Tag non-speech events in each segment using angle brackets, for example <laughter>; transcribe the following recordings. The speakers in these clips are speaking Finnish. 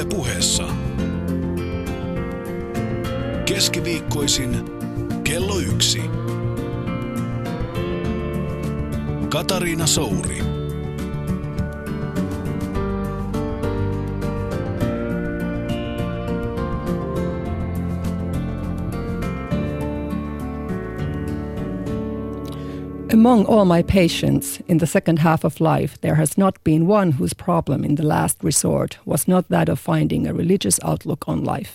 Yle puheessa. Keskiviikkoisin kello yksi. Katariina Souri. Among all my patients in the second half of life, there has not been one whose problem in the last resort was not that of finding a religious outlook on life.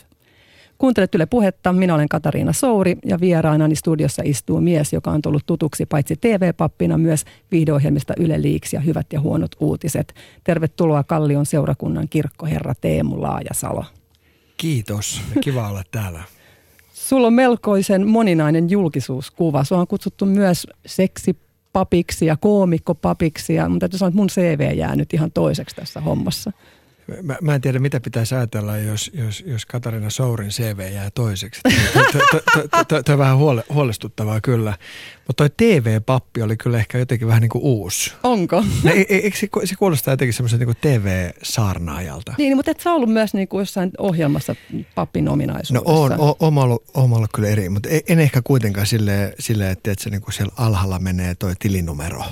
Kuuntelet Yle Puhetta, minä olen Katariina Souri ja vieraanani studiossa istuu mies, joka on tullut tutuksi paitsi TV-pappina myös viihdeohjelmista Yle Liiksi ja Hyvät ja huonot uutiset. Tervetuloa Kallion seurakunnan kirkkoherra Teemu Laajasalo. Kiitos, kiva olla täällä. Sulla on melkoisen moninainen julkisuuskuva. Sua on kutsuttu myös seksipapiksi ja koomikkopapiksi, ja, mutta täytyy sanoa, että mun CV jää nyt ihan toiseksi tässä hommassa. Mä, mä en tiedä, mitä pitäisi ajatella, jos, jos, jos Katarina Sourin CV jää toiseksi. Tuo on vähän huole, huolestuttavaa kyllä. Mutta toi TV-pappi oli kyllä ehkä jotenkin vähän niin kuin uusi. Onko? No, eikö se, se kuulostaa jotenkin semmoisen niin TV-saarnaajalta? Niin, mutta et sä ollut myös niin kuin jossain ohjelmassa pappin ominaisuudessa? No on, o, oma, ollut, oma ollut kyllä eri, mutta en ehkä kuitenkaan silleen, sille, että, että se niin kuin siellä alhaalla menee toi tilinumero.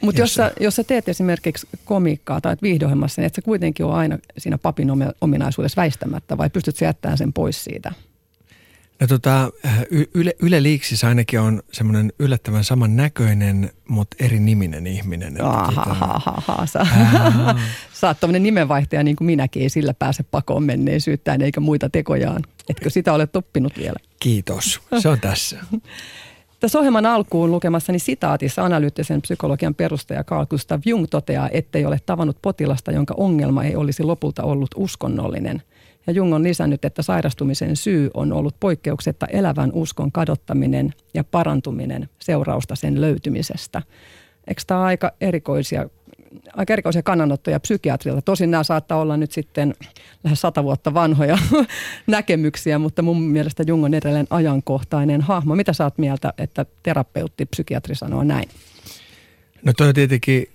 Mutta jos, sä, jos sä teet esimerkiksi komiikkaa tai viihdohjelmassa, niin et sä kuitenkin ole aina siinä papin ominaisuudessa väistämättä vai pystyt jättämään sen pois siitä? No tota, Yle, Yle Liiksissä ainakin on semmoinen yllättävän saman näköinen, mutta eri niminen ihminen. Ahahaha, sä, <laughs> sä oot tämmöinen nimenvaihtaja niin kuin minäkin, ei sillä pääse pakoon menneisyyttään eikä muita tekojaan. Etkö sitä ole oppinut vielä? Kiitos, se on tässä. <laughs> Tässä ohjelman alkuun lukemassani sitaatissa analyyttisen psykologian perustaja Carl Gustav Jung toteaa, ettei ole tavannut potilasta, jonka ongelma ei olisi lopulta ollut uskonnollinen. Ja Jung on lisännyt, että sairastumisen syy on ollut poikkeuksetta elävän uskon kadottaminen ja parantuminen seurausta sen löytymisestä. Eikö tämä aika erikoisia aika erikoisia kannanottoja psykiatrilta. Tosin nämä saattaa olla nyt sitten lähes sata vuotta vanhoja <laughs> näkemyksiä, mutta mun mielestä Jung on edelleen ajankohtainen hahmo. Mitä sä oot mieltä, että terapeutti, psykiatri sanoo näin? No toi on tietenkin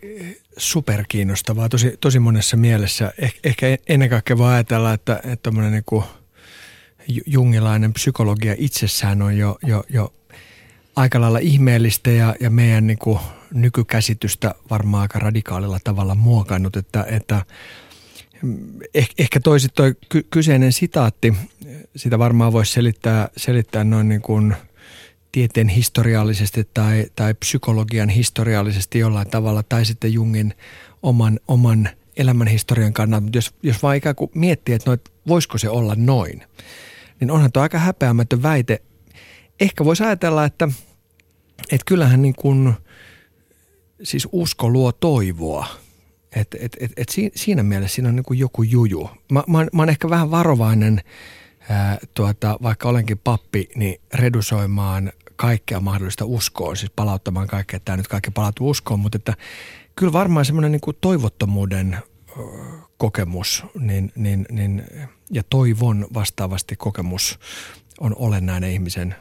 superkiinnostavaa tosi, tosi monessa mielessä. Eh, ehkä ennen kaikkea voi ajatella, että, että niin jungilainen psykologia itsessään on jo, jo, jo aika lailla ihmeellistä ja, ja meidän niin kuin nykykäsitystä varmaan aika radikaalilla tavalla muokannut, että, että ehkä, ehkä toisit toi ky- kyseinen sitaatti, sitä varmaan voisi selittää, selittää noin niin kuin tieteen historiallisesti tai, tai psykologian historiallisesti jollain tavalla tai sitten Jungin oman, oman elämän historian kannalta, jos, jos vaan ikään kuin miettii, että noit, voisiko se olla noin, niin onhan tuo aika häpeämätön väite. Ehkä voisi ajatella, että, että kyllähän niin kuin – siis usko luo toivoa. Et, et, et, et siinä mielessä siinä on niin joku juju. Mä, mä, mä oon ehkä vähän varovainen, ää, tuota, vaikka olenkin pappi, niin redusoimaan kaikkea mahdollista uskoa, siis palauttamaan kaikkea, että tämä nyt kaikki palautuu uskoon, mutta että kyllä varmaan semmoinen niin toivottomuuden kokemus niin, niin, niin, ja toivon vastaavasti kokemus on olennainen ihmisen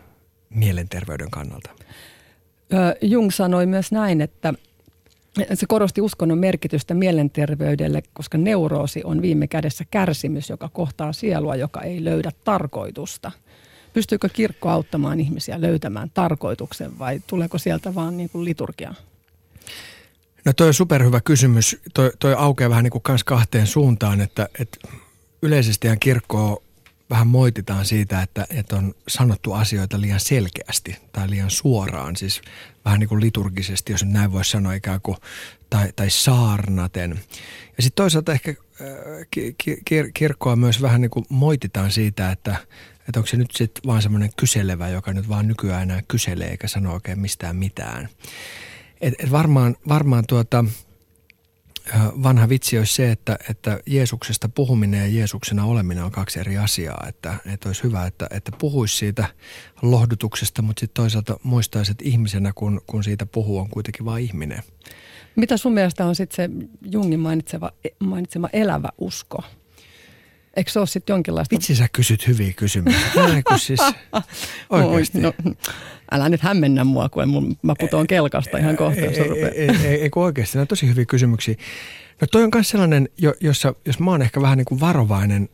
mielenterveyden kannalta. Jung sanoi myös näin, että se korosti uskonnon merkitystä mielenterveydelle, koska neuroosi on viime kädessä kärsimys, joka kohtaa sielua, joka ei löydä tarkoitusta. Pystyykö kirkko auttamaan ihmisiä löytämään tarkoituksen vai tuleeko sieltä vaan niin kuin liturgia? No toi on superhyvä kysymys. Toi, toi aukeaa vähän niin kuin kans kahteen suuntaan, että, että yleisestihän kirkkoa vähän moititaan siitä, että, että on sanottu asioita liian selkeästi tai liian suoraan, siis vähän niin kuin liturgisesti, jos näin voisi sanoa ikään kuin, tai, tai saarnaten. Ja sitten toisaalta ehkä äh, kir- kirkkoa myös vähän niin kuin moititaan siitä, että, että onko se nyt sitten vaan semmoinen kyselevä, joka nyt vaan nykyään enää kyselee eikä sano oikein mistään mitään. Et, et varmaan, varmaan tuota, vanha vitsi olisi se, että, että Jeesuksesta puhuminen ja Jeesuksena oleminen on kaksi eri asiaa. Että, että olisi hyvä, että, että puhuisi siitä lohdutuksesta, mutta sitten toisaalta muistaisi, että ihmisenä, kun, kun siitä puhuu, on kuitenkin vain ihminen. Mitä sun mielestä on sitten se Jungin mainitsema, mainitsema elävä usko? Eikö se ole sitten jonkinlaista... Vitsi sä kysyt hyviä kysymyksiä. Kun siis <laughs> oikeasti. No, älä nyt hämmennä mua, kun mun, mä putoon kelkasta ihan kohta, jos ei, ei, ei, ei, ei, oikeasti, nämä on tosi hyviä kysymyksiä. No toi on myös sellainen, jossa, jos mä oon ehkä vähän niin kuin varovainen,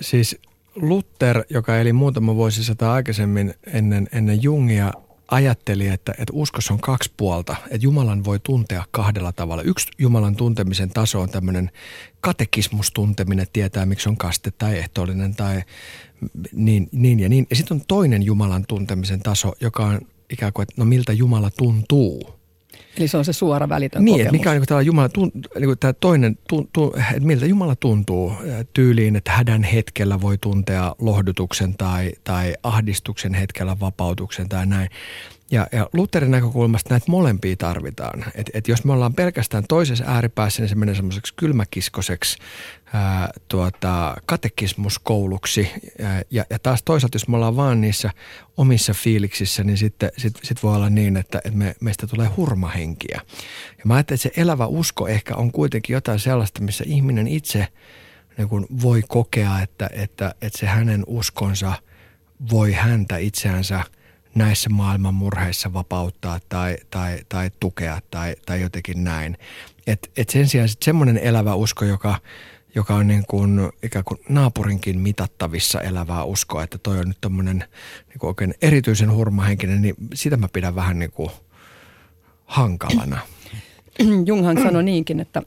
siis Luther, joka eli muutama vuosisata aikaisemmin ennen, ennen Jungia, ajatteli, että, että uskossa on kaksi puolta, että Jumalan voi tuntea kahdella tavalla. Yksi Jumalan tuntemisen taso on tämmöinen katekismustunteminen, tietää miksi on kaste tai ehtoollinen tai niin, niin ja niin. Ja sitten on toinen Jumalan tuntemisen taso, joka on ikään kuin, että no miltä Jumala tuntuu. Eli se on se suora välitön niin, kokemus. mikä on niin kuin Jumala, tunt, niin kuin tämä toinen, tunt, että miltä Jumala tuntuu tyyliin, että hädän hetkellä voi tuntea lohdutuksen tai, tai ahdistuksen hetkellä vapautuksen tai näin. Ja, ja Lutherin näkökulmasta näitä molempia tarvitaan. Et, et jos me ollaan pelkästään toisessa ääripäässä, niin se menee semmoiseksi kylmäkiskoseksi ää, tuota, katekismuskouluksi. Ja, ja taas toisaalta, jos me ollaan vaan niissä omissa fiiliksissä, niin sitten sit, sit voi olla niin, että, että me, meistä tulee hurmahenkiä. Ja mä ajattelen, että se elävä usko ehkä on kuitenkin jotain sellaista, missä ihminen itse niin kuin voi kokea, että, että, että se hänen uskonsa voi häntä itseänsä – näissä maailman murheissa vapauttaa tai, tai, tai tukea tai, tai jotenkin näin. Et, et sen sijaan sit semmoinen elävä usko, joka, joka on niin kuin, ikään kuin naapurinkin mitattavissa elävää uskoa, että toi on nyt tämmöinen niin oikein erityisen hurmahenkinen, niin sitä mä pidän vähän niin kuin hankalana. <clears throat> Junghan sanoi niinkin, että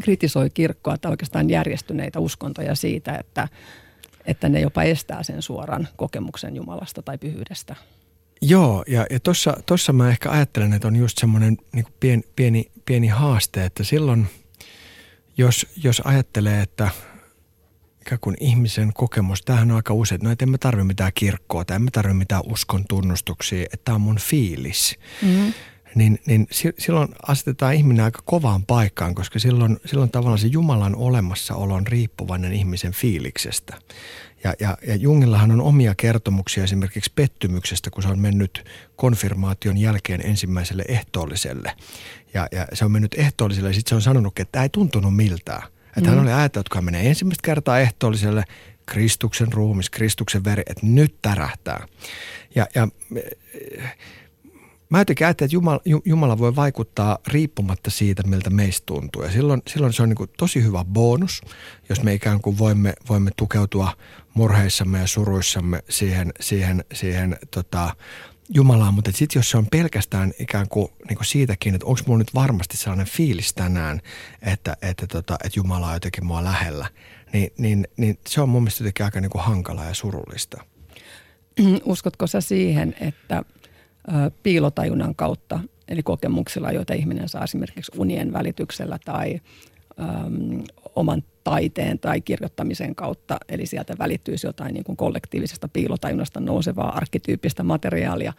kritisoi kirkkoa tai oikeastaan järjestyneitä uskontoja siitä, että, että ne jopa estää sen suoran kokemuksen Jumalasta tai pyhyydestä. Joo, ja, ja tuossa tossa mä ehkä ajattelen, että on just semmoinen niin pieni, pieni, pieni haaste, että silloin, jos, jos ajattelee, että ikään kuin ihmisen kokemus, tämähän on aika usein, no että en mä tarvitse mitään kirkkoa tai en mä tarvitse mitään uskon tunnustuksia, että tämä on mun fiilis. Mm-hmm. Niin, niin silloin asetetaan ihminen aika kovaan paikkaan, koska silloin, silloin tavallaan se Jumalan olemassaolo on riippuvainen ihmisen fiiliksestä. Ja, ja, ja Jungillahan on omia kertomuksia esimerkiksi pettymyksestä, kun se on mennyt konfirmaation jälkeen ensimmäiselle ehtoolliselle. Ja, ja se on mennyt ehtoolliselle ja sitten se on sanonut, että tämä ei tuntunut miltään. Että mm. hän oli ajatellut, hän menee ensimmäistä kertaa ehtoolliselle, Kristuksen ruumis, Kristuksen veri, että nyt tärähtää. Ja, ja Mä jotenkin ajattelen, että Jumala, Jumala voi vaikuttaa riippumatta siitä, miltä meistä tuntuu. Ja silloin, silloin se on niin tosi hyvä bonus, jos me ikään kuin voimme, voimme tukeutua murheissamme ja suruissamme siihen, siihen, siihen tota, Jumalaan. Mutta sitten jos se on pelkästään ikään kuin, niin kuin siitäkin, että onko mulla nyt varmasti sellainen fiilis tänään, että, että, tota, että Jumala on jotenkin mua lähellä, niin, niin, niin se on mun mielestä jotenkin aika niin kuin hankalaa ja surullista. <clears throat> Uskotko sä siihen, että – piilotajunnan kautta, eli kokemuksilla, joita ihminen saa esimerkiksi unien välityksellä tai äm, oman taiteen tai kirjoittamisen kautta. Eli sieltä välittyisi jotain niin kuin kollektiivisesta piilotajunnasta nousevaa arkkityyppistä materiaalia,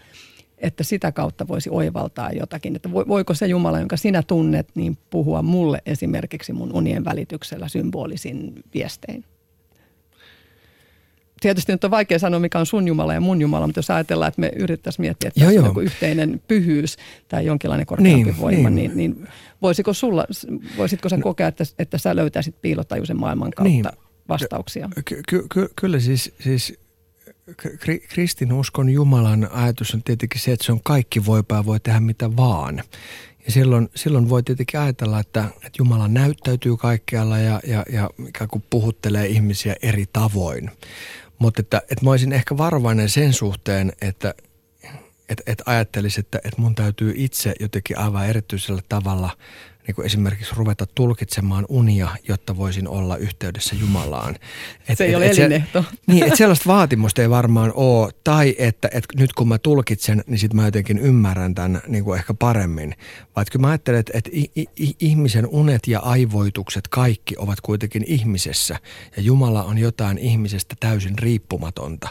että sitä kautta voisi oivaltaa jotakin. Että voiko se Jumala, jonka sinä tunnet, niin puhua mulle esimerkiksi mun unien välityksellä symbolisin viestein? Tietysti nyt on vaikea sanoa, mikä on sun Jumala ja mun Jumala, mutta jos ajatellaan, että me yrittäisiin miettiä, että joo, on yhteinen pyhyys tai jonkinlainen korkeampi niin, voima, niin, niin, niin voisiko, sulla, voisitko sä no, kokea, että, että sä löytäisit piilotajuisen maailman kautta niin, vastauksia? Ky- ky- ky- kyllä siis, siis kristinuskon Jumalan ajatus on tietenkin se, että se on kaikki voipää, voi tehdä mitä vaan. Ja silloin, silloin voi tietenkin ajatella, että, että Jumala näyttäytyy kaikkialla ja, ja, ja ikään kuin puhuttelee ihmisiä eri tavoin. Mutta että, että mä olisin ehkä varovainen sen suhteen, että että että ajattelisin, että että mun täytyy itse jotenkin aivan erityisellä tavalla niin kuin esimerkiksi ruveta tulkitsemaan unia, jotta voisin olla yhteydessä Jumalaan. Et, se ei et, ole et elinehto. Se, <laughs> niin, että sellaista vaatimusta ei varmaan ole. Tai että, että nyt kun mä tulkitsen, niin sitten mä jotenkin ymmärrän tämän niin kuin ehkä paremmin. Vaikka kyllä mä ajattelen, että, että ihmisen unet ja aivoitukset kaikki ovat kuitenkin ihmisessä. Ja Jumala on jotain ihmisestä täysin riippumatonta.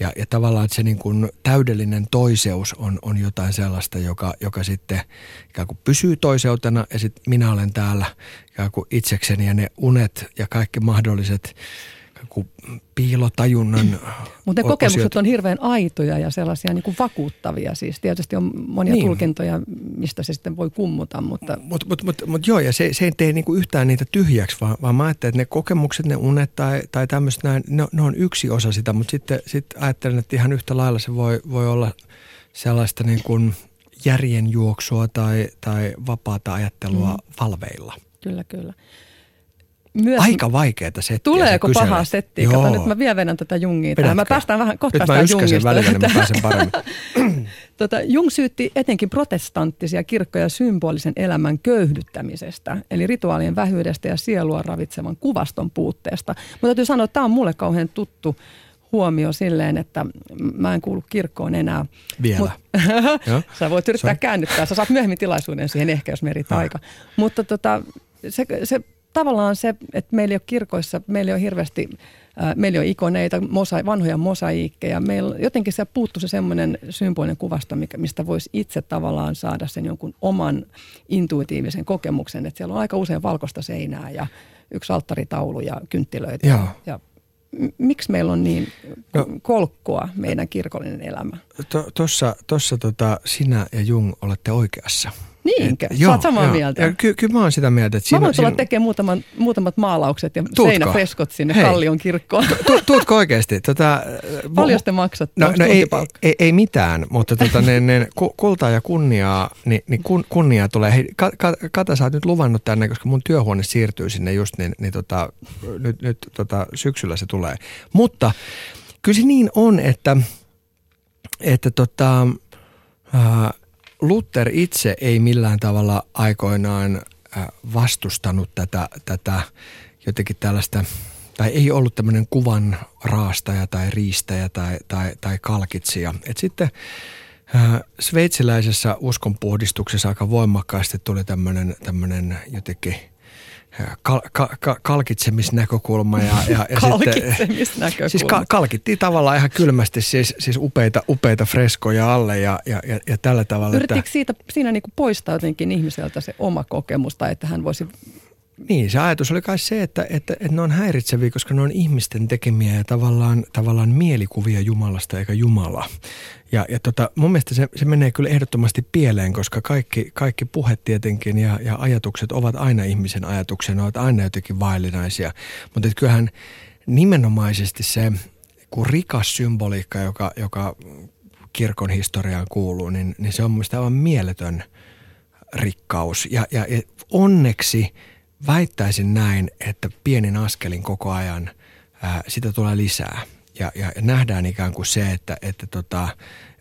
Ja, ja tavallaan että se niin kuin täydellinen toiseus on, on jotain sellaista, joka, joka sitten ikään kuin pysyy toiseutena ja sitten minä olen täällä ikään kuin itsekseni ja ne unet ja kaikki mahdolliset piilotajunnan Mutta ne kokemukset on hirveän aitoja ja sellaisia niin kuin vakuuttavia. Siis tietysti on monia niin. tulkintoja, mistä se sitten voi kummuta. Mutta mut, mut, mut, mut joo, ja se, se ei tee niin kuin yhtään niitä tyhjäksi, vaan, vaan mä ajattelen, että ne kokemukset, ne unet tai, tai tämmöiset, ne, ne on yksi osa sitä. Mutta sitten sit ajattelen, että ihan yhtä lailla se voi, voi olla sellaista niin kuin järjenjuoksua tai, tai vapaata ajattelua mm. valveilla. Kyllä, kyllä myös... Aika vaikeaa settiä. Tuleeko pahaa settiä? Kato, nyt mä vielä venän tätä Jungia. Mä päästään vähän, kohta nyt päästään Jungista. välillä, niin mä pääsen <laughs> paremmin. tota, Jung syytti etenkin protestanttisia kirkkoja symbolisen elämän köyhdyttämisestä, eli rituaalien vähyydestä ja sielua ravitsevan kuvaston puutteesta. Mutta täytyy sanoa, että tämä on mulle kauhean tuttu huomio silleen, että mä en kuulu kirkkoon enää. Vielä. Mut, <laughs> sä voit yrittää Sorry. käännyttää. Sä saat myöhemmin tilaisuuden siihen ehkä, jos merit aika. Mutta tota, se, se tavallaan se, että meillä ei ole kirkoissa, meillä ei ole hirveästi, äh, meillä ei ole ikoneita, mosa, vanhoja mosaiikkeja. Meillä jotenkin se puuttuu se semmoinen symbolinen kuvasto, mistä voisi itse tavallaan saada sen jonkun oman intuitiivisen kokemuksen. Että siellä on aika usein valkoista seinää ja yksi alttaritaulu ja kynttilöitä. Joo. Ja miksi meillä on niin no, kolkkoa meidän kirkollinen elämä? Tuossa to, tota, sinä ja Jung olette oikeassa. Niinkö? Et, Sä oot samaa joo. mieltä? Ky- kyllä mä oon sitä mieltä. Että mä voin tulla tekemään muutaman, muutamat maalaukset ja Tuutko? seinäfreskot sinne Hei. Kallion kirkkoon. Tu, tuutko oikeasti? Tota, <laughs> Paljon te maksat? No, no ei, ei, ei, mitään, mutta tota, ne, ne, kultaa ja kunniaa, niin, niin kun, kunniaa tulee. Hei, Kata, sä oot nyt luvannut tänne, koska mun työhuone siirtyy sinne just, niin, niin tota, nyt, nyt tota, syksyllä se tulee. Mutta kyllä se niin on, että, että tota, äh, Luther itse ei millään tavalla aikoinaan äh, vastustanut tätä, tätä jotenkin tällaista, tai ei ollut tämmöinen kuvan raastaja tai riistäjä tai, tai, tai kalkitsija. Et sitten äh, sveitsiläisessä uskonpuhdistuksessa aika voimakkaasti tuli tämmöinen, tämmöinen jotenkin – kal, kal, kal, kalkitsemisnäkökulma. Ja, ja, ja kalkitsemisnäkökulma. Siis ka, kalkittiin tavallaan ihan kylmästi siis, siis upeita, upeita freskoja alle ja, ja, ja, ja tällä tavalla. Yrittikö että, siitä, siinä niin kuin poistaa jotenkin ihmiseltä se oma kokemus tai että hän voisi niin, se ajatus oli kai se, että, että, että ne on häiritseviä, koska ne on ihmisten tekemiä ja tavallaan, tavallaan mielikuvia Jumalasta eikä Jumala. Ja, ja tota, mun mielestä se, se menee kyllä ehdottomasti pieleen, koska kaikki, kaikki puhe tietenkin ja, ja ajatukset ovat aina ihmisen ajatuksia, ne ovat aina jotenkin vaillinaisia. Mutta kyllähän nimenomaisesti se kun rikas symboliikka, joka, joka kirkon historiaan kuuluu, niin, niin se on mielestäni aivan mieletön rikkaus. Ja, ja, ja onneksi – väittäisin näin, että pienin askelin koko ajan ää, sitä tulee lisää. Ja, ja nähdään ikään kuin se, että, että tota,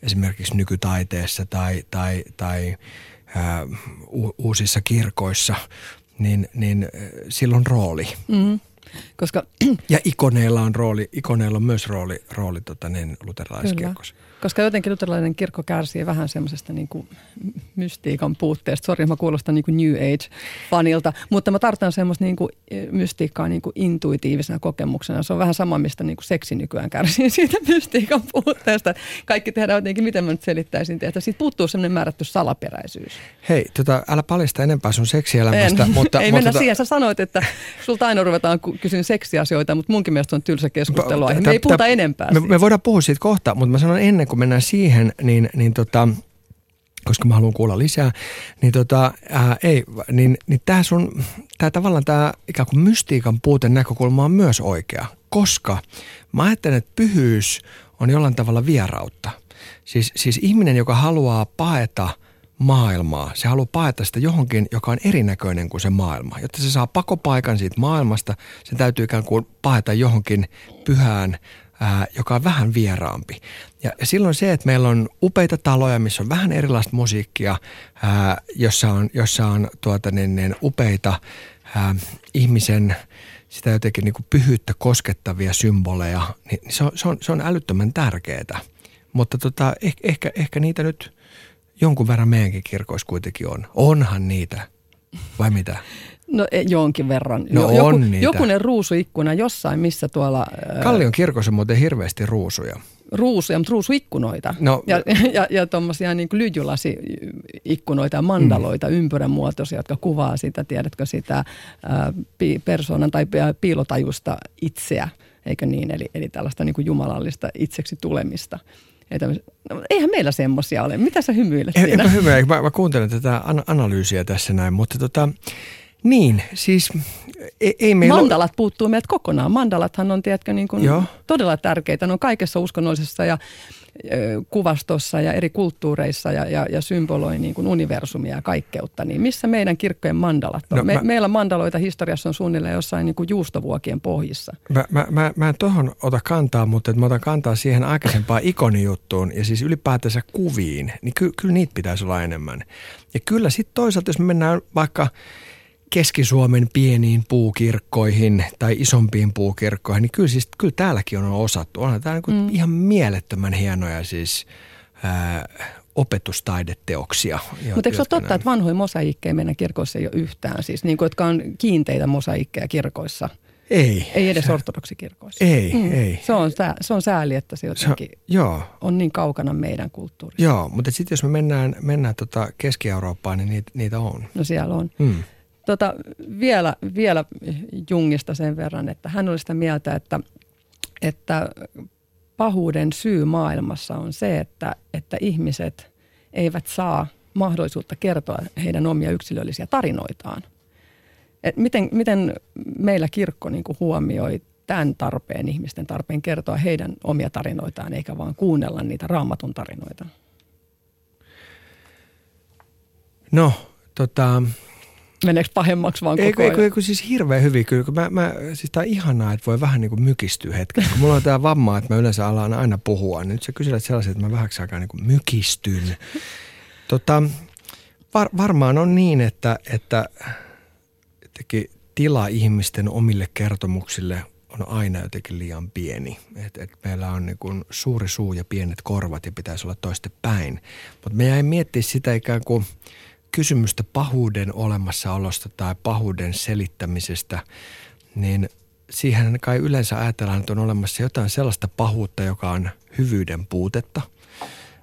esimerkiksi nykytaiteessa tai, tai, tai ää, u, uusissa kirkoissa, niin, niin silloin rooli. Mm-hmm. Koska... Ja ikoneilla on rooli, ikoneilla on myös rooli, rooli tota, niin, luterilaiskirkossa. Kyllä. Koska jotenkin luterilainen kirkko kärsii vähän semmoisesta niin kuin mystiikan puutteesta. Sori, mä kuulostan niin kuin New Age-fanilta, mutta mä tartan semmoista niin kuin e, mystiikkaa niin kuin intuitiivisena kokemuksena. Se on vähän sama, mistä niin kuin seksi nykyään kärsii <laughs> siitä mystiikan puutteesta. Kaikki tehdään jotenkin, miten mä nyt selittäisin, että siitä puuttuu semmoinen määrätty salaperäisyys. Hei, tota, älä paljasta enempää sun seksielämästä. En. Mutta, Ei mutta mennä tota... siihen. Sä sanoit, että sulta aina ruvetaan kysyä seksiasioita, mutta munkin mielestä on tylsä keskustelua. Me ei puhuta enempää me, me voidaan puhua siitä kohta, mutta mä sanon ennen kuin mennään siihen, niin, niin tota, koska mä haluan kuulla lisää, niin, tota, ää, ei, niin, niin tämä sun, tää tavallaan tämä ikään kuin mystiikan puuten näkökulma on myös oikea, koska mä ajattelen, että pyhyys on jollain tavalla vierautta. Siis, siis ihminen, joka haluaa paeta maailmaa, se haluaa paeta sitä johonkin, joka on erinäköinen kuin se maailma. Jotta se saa pakopaikan siitä maailmasta, se täytyy ikään kuin paeta johonkin pyhään ää, joka on vähän vieraampi. Ja, ja silloin se, että meillä on upeita taloja, missä on vähän erilaista musiikkia, ää, jossa on, jossa on tuota, niin, niin, upeita ää, ihmisen sitä jotenkin niin kuin pyhyyttä koskettavia symboleja, niin se on, se on, se on älyttömän tärkeää. Mutta tota, ehkä, ehkä, ehkä niitä nyt jonkun verran meidänkin kirkoissa kuitenkin on. Onhan niitä, vai mitä? <laughs> No e, jonkin verran. No Joku, on niitä. Jokunen ruusuikkuna jossain, missä tuolla... Kallion kirkossa on muuten hirveästi ruusuja. Ruusuja, mutta ruusuikkunoita. No, ja ja, ja tuommoisia niin lyijylasi-ikkunoita ja mandaloita, mm. ympyrän muotoisia, jotka kuvaa sitä, tiedätkö, sitä pi, persoonan tai piilotajusta itseä eikö niin? Eli, eli tällaista niin kuin jumalallista itseksi tulemista. No, eihän meillä semmoisia ole. Mitä sä hymyilet siinä? En, hymyile. Mä, mä kuuntelen tätä analyysiä tässä näin, mutta tota, niin, siis ei, ei meillä Mandalat ole... puuttuu meiltä kokonaan. Mandalathan on, tiedätkö, niin kuin todella tärkeitä. Ne on kaikessa uskonnollisessa ja kuvastossa ja eri kulttuureissa ja, ja, ja symboloi niin kuin universumia ja kaikkeutta, niin missä meidän kirkkojen mandalat on? No, Me, mä, meillä mandaloita historiassa on suunnilleen jossain niin kuin juustovuokien pohjissa. Mä, mä, mä, mä en tuohon ota kantaa, mutta mä otan kantaa siihen aikaisempaan <laughs> ikonijuttuun ja siis ylipäätänsä kuviin, niin ky, kyllä niitä pitäisi olla enemmän. Ja kyllä sitten toisaalta, jos me mennään vaikka – Keski-Suomen pieniin puukirkkoihin tai isompiin puukirkkoihin, niin kyllä, siis, kyllä täälläkin on osattu. Onhan täällä niin mm. ihan mielettömän hienoja siis ää, opetustaideteoksia. Mutta eikö se ole totta, näin... että vanhoja mosaikkeja meidän kirkoissa ei ole yhtään, siis niin kuin, jotka on kiinteitä mosaikkeja kirkoissa? Ei. Ei edes ortodoksikirkoissa. Ei, mm. ei. Se on, se on sääli, että se jotenkin se, joo. on niin kaukana meidän kulttuurista. Joo, mutta sitten jos me mennään, mennään tota Keski-Eurooppaan, niin niitä, niitä on. No siellä on. Mm. Tota, vielä, vielä Jungista sen verran, että hän oli sitä mieltä, että, että pahuuden syy maailmassa on se, että, että ihmiset eivät saa mahdollisuutta kertoa heidän omia yksilöllisiä tarinoitaan. Et miten, miten meillä kirkko niin kuin huomioi tämän tarpeen, ihmisten tarpeen kertoa heidän omia tarinoitaan, eikä vaan kuunnella niitä raamatun tarinoita? No, tota, Meneekö pahemmaksi vaan koko ajan? Eikö, siis hirveän hyvin kyllä. Mä, mä, siis tää on ihanaa, että voi vähän niin kuin mykistyä hetken. Kun mulla on tämä vamma, että mä yleensä alan aina puhua, niin nyt sä kyselet sellaisia, että mä vähäksi aikaa niin kuin mykistyn. Tota, var, varmaan on niin, että, että tila ihmisten omille kertomuksille on aina jotenkin liian pieni. Et, et meillä on niin kuin suuri suu ja pienet korvat ja pitäisi olla toiste päin. Mutta me jäi miettiä sitä ikään kuin – kysymystä pahuuden olemassaolosta tai pahuuden selittämisestä, niin siihen kai yleensä ajatellaan, että on olemassa jotain sellaista pahuutta, joka on hyvyyden puutetta.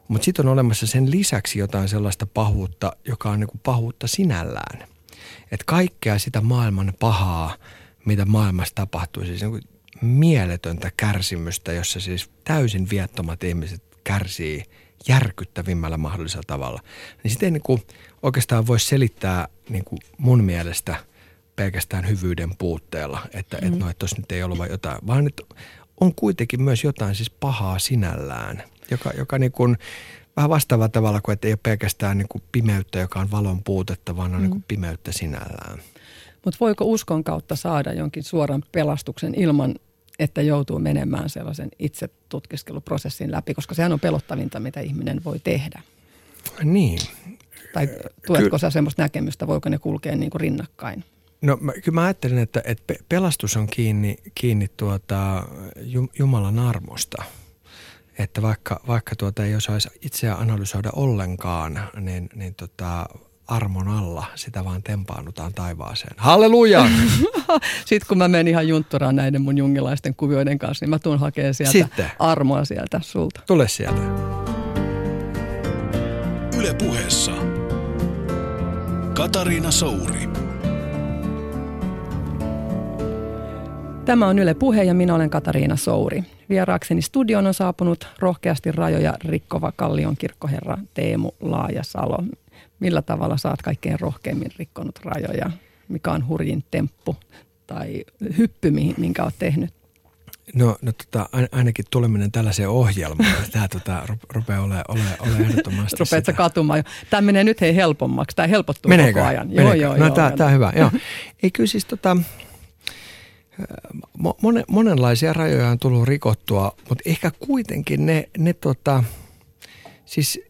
Mutta sitten on olemassa sen lisäksi jotain sellaista pahuutta, joka on niinku pahuutta sinällään. Että kaikkea sitä maailman pahaa, mitä maailmassa tapahtuu, siis niinku mieletöntä kärsimystä, jossa siis täysin viettomat ihmiset kärsii järkyttävimmällä mahdollisella tavalla. Niin sitten ei niinku oikeastaan voi selittää niin kuin mun mielestä pelkästään hyvyyden puutteella, että mm. et no, että nyt ei ollut vain jotain, vaan nyt on kuitenkin myös jotain siis pahaa sinällään, joka, joka niin kuin, vähän vastaavalla tavalla kuin, että ei ole pelkästään niin kuin pimeyttä, joka on valon puutetta, vaan on mm. niin kuin pimeyttä sinällään. Mutta voiko uskon kautta saada jonkin suoran pelastuksen ilman, että joutuu menemään sellaisen itse tutkiskeluprosessin läpi, koska sehän on pelottavinta, mitä ihminen voi tehdä. Niin, tai tuetko sä semmoista näkemystä, voiko ne kulkea niin kuin rinnakkain? No mä, kyllä mä ajattelen, että, että pelastus on kiinni, kiinni tuota, Jumalan armosta. Että vaikka, vaikka tuota ei osaisi itseä analysoida ollenkaan, niin, niin tota, armon alla sitä vaan tempaannutaan taivaaseen. Halleluja! <laughs> Sitten kun mä menen ihan juntturaan näiden mun jungilaisten kuvioiden kanssa, niin mä tuun hakemaan sieltä Sitten. armoa sieltä sulta. Tule sieltä. Yle puheessa Katariina Souri. Tämä on Yle Puhe ja minä olen Katariina Souri. Vieraakseni studion on saapunut rohkeasti rajoja rikkova Kallion kirkkoherra Teemu Laajasalo. Millä tavalla saat kaikkein rohkeimmin rikkonut rajoja? Mikä on hurjin temppu tai hyppy, minkä olet tehnyt? No, no tota, ainakin tuleminen tällaiseen ohjelmaan, tämä tota, rupeaa olemaan ole, ole ehdottomasti Rupeat sä katumaan Tämä menee nyt hei helpommaksi, tämä helpottuu Meneekö? koko ajan. Meneekö? Joo, joo, no, joo, tämä, tämä on hyvä, joo. <laughs> Ei kyllä siis tota, monen, monenlaisia rajoja on tullut rikottua, mutta ehkä kuitenkin ne, ne tota, siis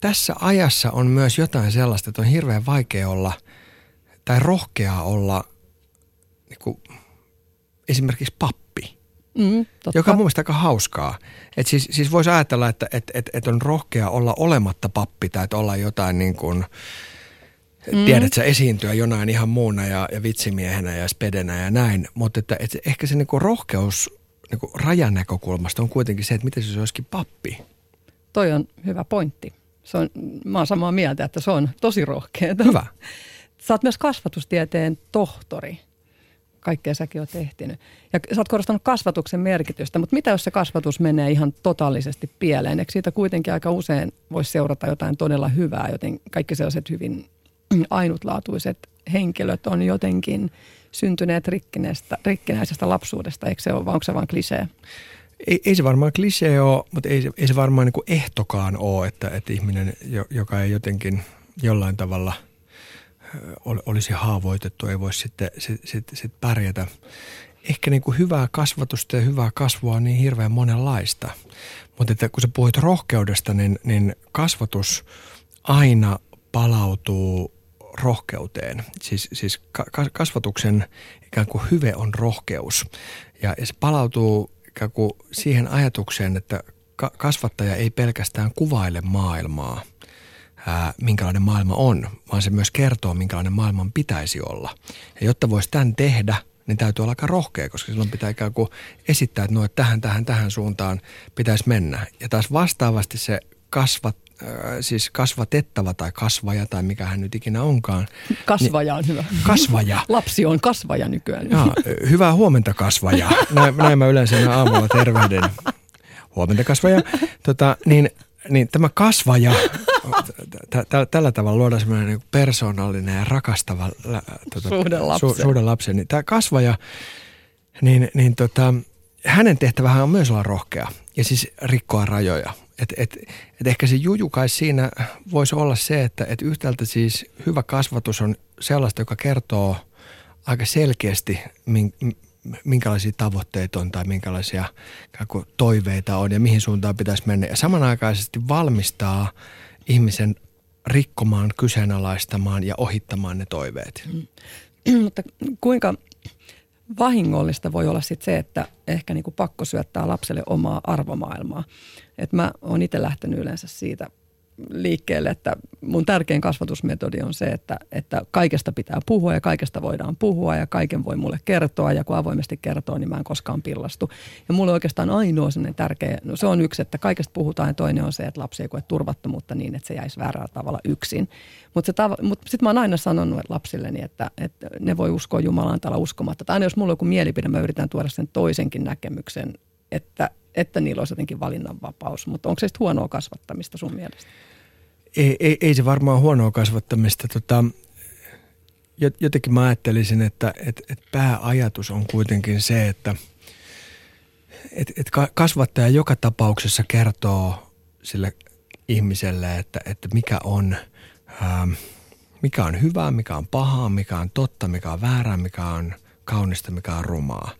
tässä ajassa on myös jotain sellaista, että on hirveän vaikea olla tai rohkeaa olla niin kuin, esimerkiksi pappi Mm, joka on mun mielestä aika hauskaa. Et siis, siis voisi ajatella, että et, et, et on rohkea olla olematta pappi tai että olla jotain niin kuin, mm. tiedät sä, esiintyä jonain ihan muuna ja, ja vitsimiehenä ja spedenä ja näin. Mutta että, et ehkä se niin kuin rohkeus niin kuin rajan näkökulmasta on kuitenkin se, että miten se olisikin pappi. Toi on hyvä pointti. Se on, mä oon samaa mieltä, että se on tosi rohkeaa. Hyvä. Sä oot myös kasvatustieteen tohtori. kaikkea säkin oot ehtinyt. Ja sä oot korostanut kasvatuksen merkitystä, mutta mitä jos se kasvatus menee ihan totaalisesti pieleen? Eikö siitä kuitenkin aika usein voisi seurata jotain todella hyvää, joten kaikki sellaiset hyvin <clears throat> ainutlaatuiset henkilöt on jotenkin syntyneet rikkinäisestä lapsuudesta, eikö se ole, vai onko se vain klisee? Ei, ei se varmaan klisee ole, mutta ei ei se varmaan niin kuin ehtokaan ole, että, että ihminen, joka ei jotenkin jollain tavalla olisi haavoitettu, ei voi sitten sit, sit, sit pärjätä. Ehkä niin kuin hyvää kasvatusta ja hyvää kasvua on niin hirveän monenlaista. Mutta että kun sä puhuit rohkeudesta, niin, niin kasvatus aina palautuu rohkeuteen. Siis, siis kasvatuksen ikään kuin hyve on rohkeus. Ja, ja se palautuu ikään kuin siihen ajatukseen, että kasvattaja ei pelkästään kuvaile maailmaa, ää, minkälainen maailma on, vaan se myös kertoo, minkälainen maailman pitäisi olla. Ja jotta voisi tämän tehdä, niin täytyy olla aika rohkea, koska silloin pitää ikään kuin esittää, että no, että tähän, tähän, tähän suuntaan pitäisi mennä. Ja taas vastaavasti se kasvat, siis kasvatettava tai kasvaja tai mikä hän nyt ikinä onkaan. Kasvaja on hyvä. Kasvaja. <laughs> Lapsi on kasvaja nykyään. Ja, hyvää huomenta kasvaja. <laughs> Näin, näin mä yleensä aamulla tervehdin. Huomenta kasvaja. Tota, niin, niin tämä kasvaja, tällä tavalla luodaan semmoinen niin persoonallinen ja rakastava tota, suhde lapsi. Su, suhde. Niin tämä kasvaja, niin, niin tota, hänen tehtävähän on myös olla rohkea ja siis rikkoa rajoja. Et, et, et ehkä se juju siinä voisi olla se, että et yhtäältä siis hyvä kasvatus on sellaista, joka kertoo aika selkeästi, minkälaisia tavoitteita on tai minkälaisia toiveita on ja mihin suuntaan pitäisi mennä. Ja samanaikaisesti valmistaa ihmisen rikkomaan, kyseenalaistamaan ja ohittamaan ne toiveet. Mm. <clears throat> Mutta kuinka vahingollista voi olla sit se, että ehkä niinku pakko syöttää lapselle omaa arvomaailmaa. Et mä oon itse lähtenyt yleensä siitä liikkeelle, että mun tärkein kasvatusmetodi on se, että, että kaikesta pitää puhua ja kaikesta voidaan puhua ja kaiken voi mulle kertoa ja kun avoimesti kertoo, niin mä en koskaan pillastu. Ja mulle oikeastaan ainoa sellainen tärkeä, no se on yksi, että kaikesta puhutaan ja toinen on se, että lapsi ei koe turvattomuutta niin, että se jäisi väärällä tavalla yksin. Mutta tav- mut sitten mä oon aina sanonut lapsilleni, että, että ne voi uskoa Jumalaan tällä uskomatta. Tai aina jos mulla on joku mielipide, mä yritän tuoda sen toisenkin näkemyksen, että, että niillä olisi jotenkin valinnanvapaus. Mutta onko se sitten huonoa kasvattamista sun mielestä? Ei, ei, ei se varmaan huonoa kasvattamista. Tota, jotenkin mä ajattelisin, että et, et pääajatus on kuitenkin se, että et, et kasvattaja joka tapauksessa kertoo sille ihmiselle, että, että mikä on... Ähm, mikä on hyvää, mikä on pahaa, mikä on totta, mikä on väärää, mikä on kaunista, mikä on rumaa.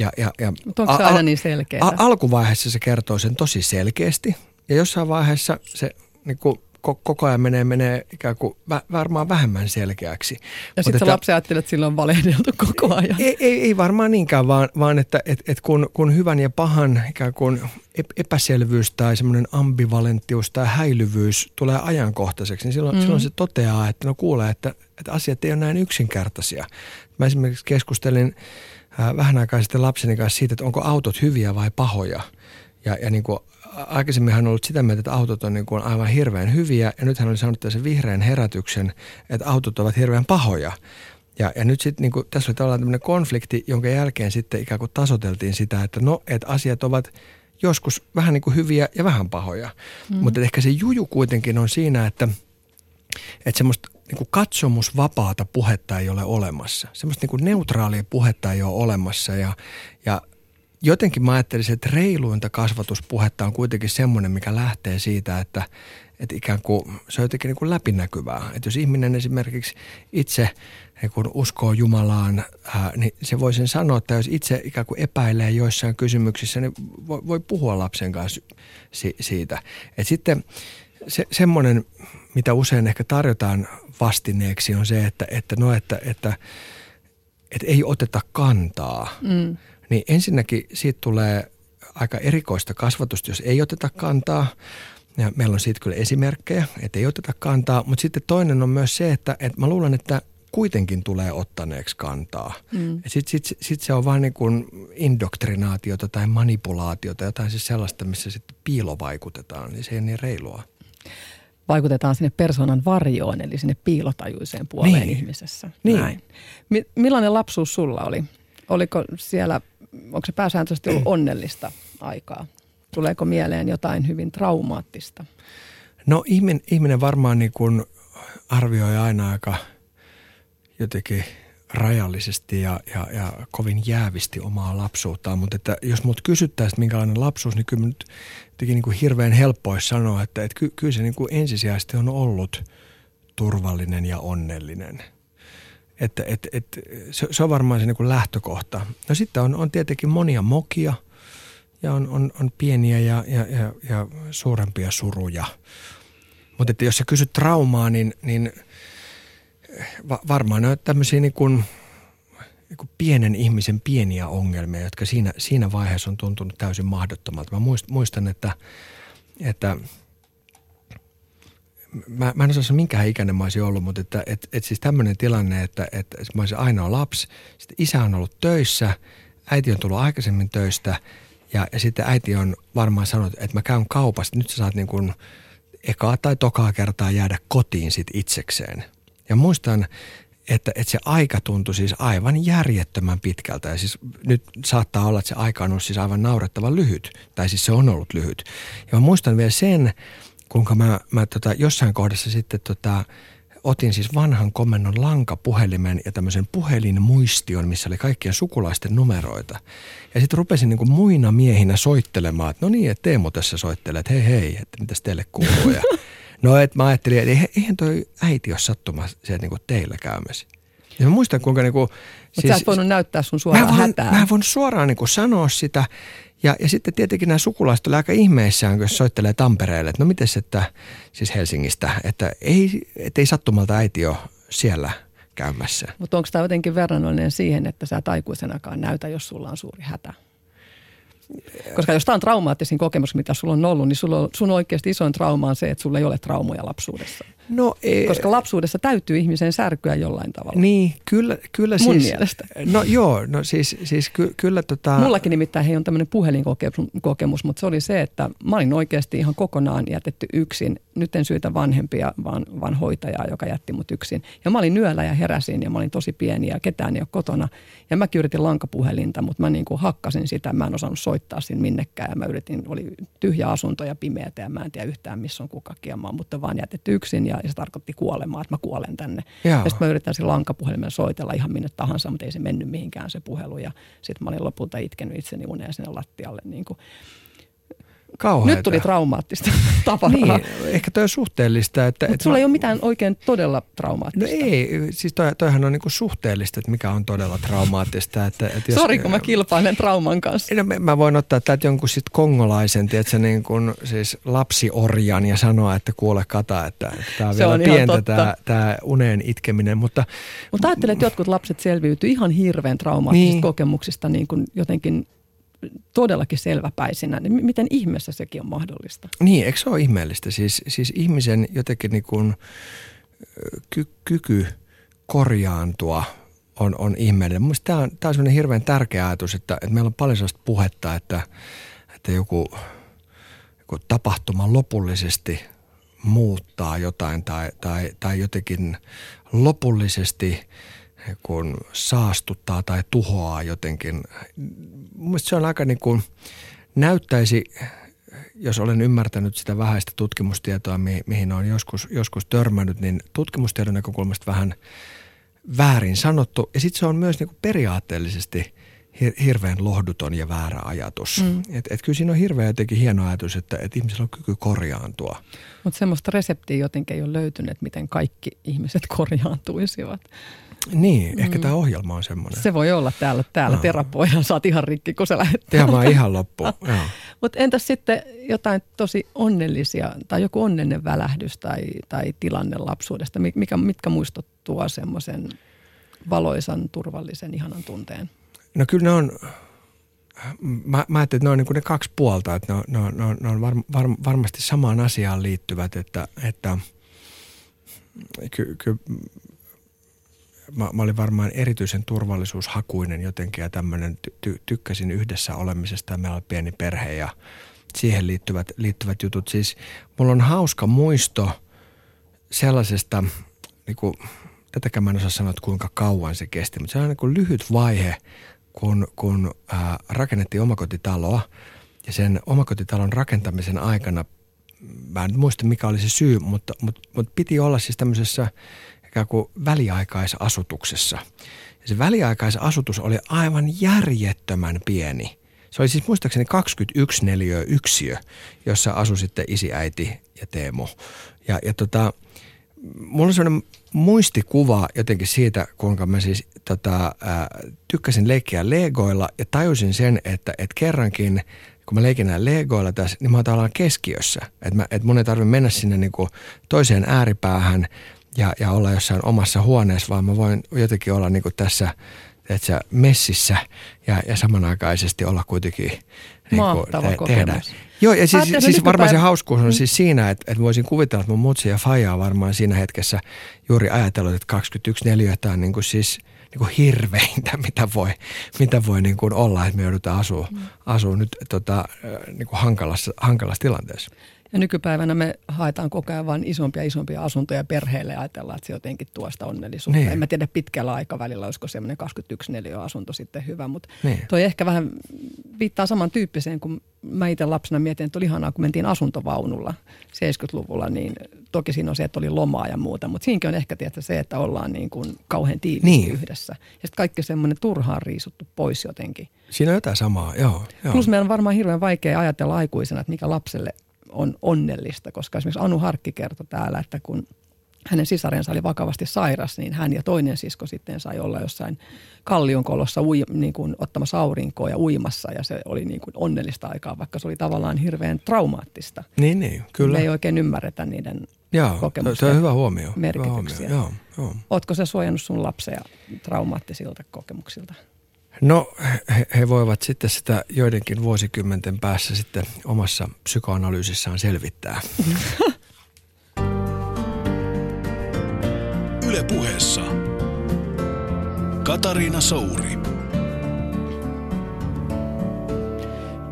Ja, ja, ja Mutta onko se aina niin selkeä? alkuvaiheessa se kertoo sen tosi selkeästi ja jossain vaiheessa se niin kuin, koko ajan menee, menee ikään kuin varmaan vähemmän selkeäksi. Ja sitten lapsi ajattelee, että sillä on valehdeltu koko ajan. Ei, ei, ei varmaan niinkään, vaan, vaan että et, et kun, kun hyvän ja pahan ikään kuin epäselvyys tai semmoinen ambivalenttius tai häilyvyys tulee ajankohtaiseksi, niin silloin, mm. silloin se toteaa, että no kuulee, että, että asiat ei ole näin yksinkertaisia. Mä esimerkiksi keskustelin vähän aikaa sitten lapseni kanssa siitä, että onko autot hyviä vai pahoja. Ja, ja niin kuin aikaisemmin hän on ollut sitä mieltä, että autot on niin kuin aivan hirveän hyviä ja nyt hän oli saanut sen vihreän herätyksen, että autot ovat hirveän pahoja. Ja, ja nyt sitten niin tässä oli tavallaan tämmöinen konflikti, jonka jälkeen sitten ikään kuin tasoteltiin sitä, että no, että asiat ovat joskus vähän niin kuin hyviä ja vähän pahoja. Mm. Mutta ehkä se juju kuitenkin on siinä, että, että semmoista niin kuin katsomusvapaata puhetta ei ole olemassa. Semmoista niin kuin neutraalia puhetta ei ole olemassa ja, ja jotenkin mä ajattelisin, että reiluinta kasvatuspuhetta on kuitenkin semmoinen, mikä lähtee siitä, että, että ikään kuin se on jotenkin niin kuin läpinäkyvää. Että jos ihminen esimerkiksi itse niin kun uskoo Jumalaan, ää, niin se voi sen sanoa, että jos itse ikään kuin epäilee joissain kysymyksissä, niin voi, voi puhua lapsen kanssa si- siitä. Et sitten se, semmoinen, mitä usein ehkä tarjotaan vastineeksi, on se, että, että, no, että, että, että ei oteta kantaa. Mm niin ensinnäkin siitä tulee aika erikoista kasvatusta, jos ei oteta kantaa. Ja meillä on siitä kyllä esimerkkejä, että ei oteta kantaa. Mutta sitten toinen on myös se, että, että mä luulen, että kuitenkin tulee ottaneeksi kantaa. Mm. Sitten sit, sit se on vain niin kuin indoktrinaatiota tai manipulaatiota, jotain siis sellaista, missä sitten piilovaikutetaan, niin se ei ole niin reilua. Vaikutetaan sinne persoonan varjoon, eli sinne piilotajuiseen puoleen niin. ihmisessä. Niin. Näin. millainen lapsuus sulla oli? oliko siellä, onko se pääsääntöisesti ollut <clears throat> onnellista aikaa? Tuleeko mieleen jotain hyvin traumaattista? No ihminen, ihminen varmaan niin kuin arvioi aina aika jotenkin rajallisesti ja, ja, ja kovin jäävisti omaa lapsuuttaan, mutta että jos mut kysyttäisiin, minkälainen lapsuus, niin kyllä nyt niin kuin hirveän helppo sanoa, että, että ky, kyllä se niin kuin ensisijaisesti on ollut turvallinen ja onnellinen. Että, että, että se, se on varmaan se niin kuin lähtökohta. No sitten on, on tietenkin monia mokia ja on, on, on pieniä ja, ja, ja, ja suurempia suruja. Mutta että jos sä kysyt traumaa, niin, niin va, varmaan ne on tämmöisiä niin kuin, niin kuin pienen ihmisen pieniä ongelmia, jotka siinä, siinä vaiheessa on tuntunut täysin mahdottomalta. Mä muistan, että, että mä, mä en osaa minkä ikäinen mä olisin ollut, mutta että et, et siis tämmöinen tilanne, että, että mä olisin ainoa lapsi, sitten isä on ollut töissä, äiti on tullut aikaisemmin töistä ja, ja sitten äiti on varmaan sanonut, että mä käyn kaupasta, nyt sä saat niin kuin ekaa tai tokaa kertaa jäädä kotiin sit itsekseen. Ja muistan, että, että se aika tuntui siis aivan järjettömän pitkältä. Ja siis nyt saattaa olla, että se aika on ollut siis aivan naurettavan lyhyt. Tai siis se on ollut lyhyt. Ja mä muistan vielä sen, kuinka mä, mä tota, jossain kohdassa sitten tota, otin siis vanhan komennon lankapuhelimen ja tämmöisen puhelinmuistion, missä oli kaikkien sukulaisten numeroita. Ja sitten rupesin niin kuin muina miehinä soittelemaan, että no niin, että Teemu tässä soittelee, että hei hei, että mitäs teille kuuluu. Ja <laughs> no, että mä ajattelin, että eihän toi äiti ole sattuma se, niin kuin teillä käymässä. Ja mä muistan, kuinka niin kuin, Mutta siis, sä et voinut näyttää sun suoraan mä voin, hätää. Mä en voinut suoraan niin kuin sanoa sitä. Ja, ja sitten tietenkin nämä sukulaiset olivat aika ihmeissään, kun soittelee Tampereelle, että no miten että, siis Helsingistä, että ei, että ei sattumalta äiti ole siellä käymässä. Mutta onko tämä jotenkin verrannollinen siihen, että sä et aikuisenakaan näytä, jos sulla on suuri hätä? Koska jos tämä on traumaattisin kokemus, mitä sulla on ollut, niin sulla on, sun oikeasti isoin trauma on se, että sulla ei ole traumoja lapsuudessa. No, e- Koska lapsuudessa täytyy ihmisen särkyä jollain tavalla. Niin, kyllä, kyllä Mun siis. mielestä. No joo, no siis, siis ky, kyllä tota... Mullakin nimittäin hei on tämmöinen puhelinkokemus, mutta se oli se, että mä olin oikeasti ihan kokonaan jätetty yksin. Nyt en syytä vanhempia, vaan, vaan hoitajaa, joka jätti mut yksin. Ja mä olin yöllä ja heräsin ja mä olin tosi pieni ja ketään ei ole kotona. Ja mä yritin lankapuhelinta, mutta mä niin kuin hakkasin sitä. Mä en osannut soittaa sinne minnekään ja mä yritin, oli tyhjä asunto ja pimeätä ja mä en tiedä yhtään missä on kukakin. Ja mä oon mutta vaan jätetty yksin ja se tarkoitti kuolemaa, että mä kuolen tänne. Joo. Ja sitten mä yritän sillä lankapuhelimella soitella ihan minne tahansa, mutta ei se mennyt mihinkään se puhelu. Ja sitten mä olin lopulta itkenyt itseni uneen sinne lattialle. Niin kuin. Kauheeta. Nyt tuli traumaattista <laughs> tavaraa. Niin, ehkä toi on suhteellista. Että, Mutta että sulla mä- ei ole mitään oikein todella No traumaattista. ei, siis toi, toihan on niinku suhteellista, että mikä on todella traumaattista. Että, että jos, Sori, kun mä kilpailen trauman kanssa. No, mä- voin ottaa täältä jonkun sit kongolaisen, tiedätkö, niin kuin, siis lapsiorjan ja sanoa, että kuule kata, että, tämä on vielä on pientä tämä, tämä uneen itkeminen, mutta Mutta ajattelen, että jotkut lapset selviytyy ihan hirveän traumaattisista Niin. kokemuksista niin kuin jotenkin todellakin selväpäisinä. Niin miten ihmeessä sekin on mahdollista? niin, eikö se ole ihmeellistä? Siis, siis ihmisen jotenkin niin kuin, ky, kyky korjaantua on, on ihmeellinen. Mielestäni tämä on, tämä on sellainen hirveän tärkeä ajatus, että, että meillä on paljon sellaista puhetta, että, että joku, joku tapahtuma lopullisesti muuttaa jotain tai, tai, tai jotenkin lopullisesti kun saastuttaa tai tuhoaa jotenkin. Mielestäni se on aika niin kuin, näyttäisi, jos olen ymmärtänyt sitä vähäistä tutkimustietoa, mi- mihin olen joskus, joskus törmännyt, niin tutkimustiedon näkökulmasta vähän väärin sanottu. Ja sitten se on myös niin kuin periaatteellisesti hir- hirveän lohduton ja väärä ajatus. Mm. Et, et kyllä siinä on hirveän jotenkin hieno ajatus, että et ihmisellä on kyky korjaantua. Mutta semmoista reseptiä jotenkin ei ole löytynyt, että miten kaikki ihmiset <laughs> korjaantuisivat. Niin, mm. ehkä tämä ohjelma on semmoinen. Se voi olla täällä, täällä Joo. terapoidaan, saat ihan rikki, kun sä lähdet. Tehdään vaan ihan loppu. <laughs> Joo. Mutta entäs sitten jotain tosi onnellisia tai joku onnellinen välähdys tai, tai tilanne lapsuudesta, Mi- mikä, mitkä muistot tuo semmoisen valoisan, turvallisen, ihanan tunteen? No kyllä ne on, mä, mä ajattelin, että ne on niin kuin ne kaksi puolta, että ne on, ne on, ne on, ne on var, var, varmasti samaan asiaan liittyvät, että, että ky, ky, mä, mä olin varmaan erityisen turvallisuushakuinen jotenkin ja tämmöinen, ty, ty, tykkäsin yhdessä olemisesta ja meillä oli pieni perhe ja siihen liittyvät, liittyvät jutut. Siis mulla on hauska muisto sellaisesta, niin kuin, tätäkään mä en osaa sanoa, että kuinka kauan se kesti, mutta se on niin lyhyt vaihe, kun, kun ää, rakennettiin omakotitaloa ja sen omakotitalon rakentamisen aikana, mä en muista mikä oli se syy, mutta, mutta, mutta piti olla siis tämmöisessä ikään kuin väliaikaisasutuksessa. Ja se väliaikaisasutus oli aivan järjettömän pieni. Se oli siis muistaakseni 21 neliö yksiö, jossa asui sitten isi, äiti ja Teemu. Ja, ja tota, mulla on sellainen muistikuva jotenkin siitä, kuinka mä siis tota, ää, tykkäsin leikkiä legoilla ja tajusin sen, että, että kerrankin kun mä leikin näillä legoilla tässä, niin mä oon keskiössä. Että, että mun ei tarvitse mennä sinne niin kuin toiseen ääripäähän ja, ja olla jossain omassa huoneessa, vaan mä voin jotenkin olla niin kuin tässä että messissä ja, ja samanaikaisesti olla kuitenkin niin kuin, te, tehdä. Joo, ja siis, siis varmaan se hauskuus on mm. siis siinä, että, että voisin kuvitella, että mun mutsi ja faija on varmaan siinä hetkessä juuri ajatellut, että 21 neliötä on niin kuin siis niin kuin hirveintä, <laughs> mitä voi, mitä voi niin kuin olla, että me joudutaan asua, mm. asua nyt tota, niin kuin hankalassa, hankalassa tilanteessa. Ja nykypäivänä me haetaan koko ajan vain isompia isompia asuntoja perheelle ja ajatellaan, että se jotenkin tuosta onnellisuutta. Niin. En mä tiedä pitkällä aikavälillä, olisiko semmoinen 21 neliö asunto sitten hyvä, mutta niin. toi ehkä vähän viittaa samantyyppiseen, kun mä itse lapsena mietin, että oli ihanaa, kun mentiin asuntovaunulla 70-luvulla, niin toki siinä on se, että oli lomaa ja muuta, mutta siinäkin on ehkä tietysti se, että ollaan niin kuin kauhean tiiviisti niin. yhdessä. Ja sitten kaikki semmoinen turhaan riisuttu pois jotenkin. Siinä on jotain samaa, joo. joo. Plus meidän on varmaan hirveän vaikea ajatella aikuisena, että mikä lapselle on onnellista, koska esimerkiksi Anu Harkki kertoi täällä, että kun hänen sisarensa oli vakavasti sairas, niin hän ja toinen sisko sitten sai olla jossain kallionkolossa ui, niin kuin ottamassa aurinkoa ja uimassa ja se oli niin kuin onnellista aikaa, vaikka se oli tavallaan hirveän traumaattista. Niin, niin, kyllä. Me ei oikein ymmärretä niiden Joo, kokemusten se on hyvä huomio. merkityksiä. Hyvä huomio. Joo, joo. Ootko se suojannut sun lapsia traumaattisilta kokemuksilta? No he, he voivat sitten sitä joidenkin vuosikymmenten päässä sitten omassa psykoanalyysissaan selvittää. <laughs> Yle puheessa Katariina Souri.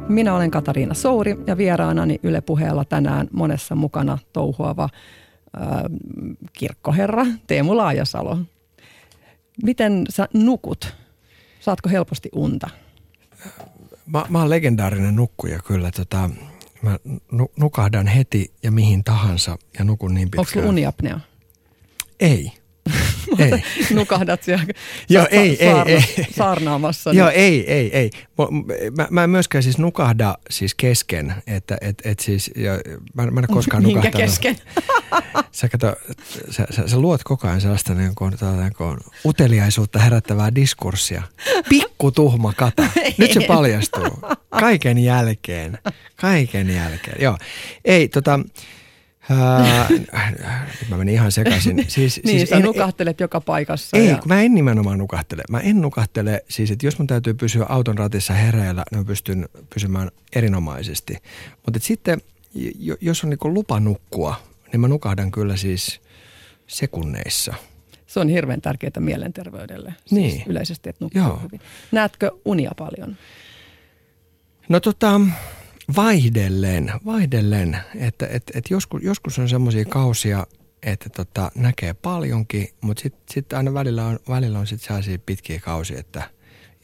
Minä olen Katariina Souri ja vieraanani Yle puheella tänään monessa mukana touhuava äh, kirkkoherra Teemu Laajasalo. Miten sä nukut? Saatko helposti unta? Mä, mä oon legendaarinen nukkuja kyllä. Tota, mä nukahdan heti ja mihin tahansa ja nukun niin pitkään. Onko uniapnea? Ei. Ei. Nukahdat siellä Joo, ei, ei, ei. saarnaamassa. Joo, niin- ei, ei, ei. Mä, mä en myöskään siis nukahda siis kesken, että et, et siis, ja, mä, mä en koskaan Minkä nukahtanut. kesken? <laughs> sä, kato, sä, sä, sä, luot koko ajan sellaista niin kuin, niin kuin uteliaisuutta herättävää diskurssia. Pikku tuhma kata. <laughs> Nyt se paljastuu. Kaiken jälkeen. Kaiken jälkeen. Joo. Ei, tota, nyt mä menin ihan sekaisin. <laughs> Siis, niin, siis sä en, nukahtelet joka paikassa. Ei, ja... kun mä en nimenomaan nukahtele. Mä en nukahtele, siis että jos mun täytyy pysyä auton ratissa hereillä, niin mä pystyn pysymään erinomaisesti. Mutta sitten, jos on niin lupa nukkua, niin mä nukahdan kyllä siis sekunneissa. Se on hirveän tärkeää mielenterveydelle. Siis niin. yleisesti, että nukkuu Joo. hyvin. Näetkö unia paljon? No tota, vaihdellen, vaihdellen, että et, et joskus, joskus on semmoisia kausia, että tota, näkee paljonkin, mutta sitten sit aina välillä on, välillä on sit sellaisia pitkiä kausia, että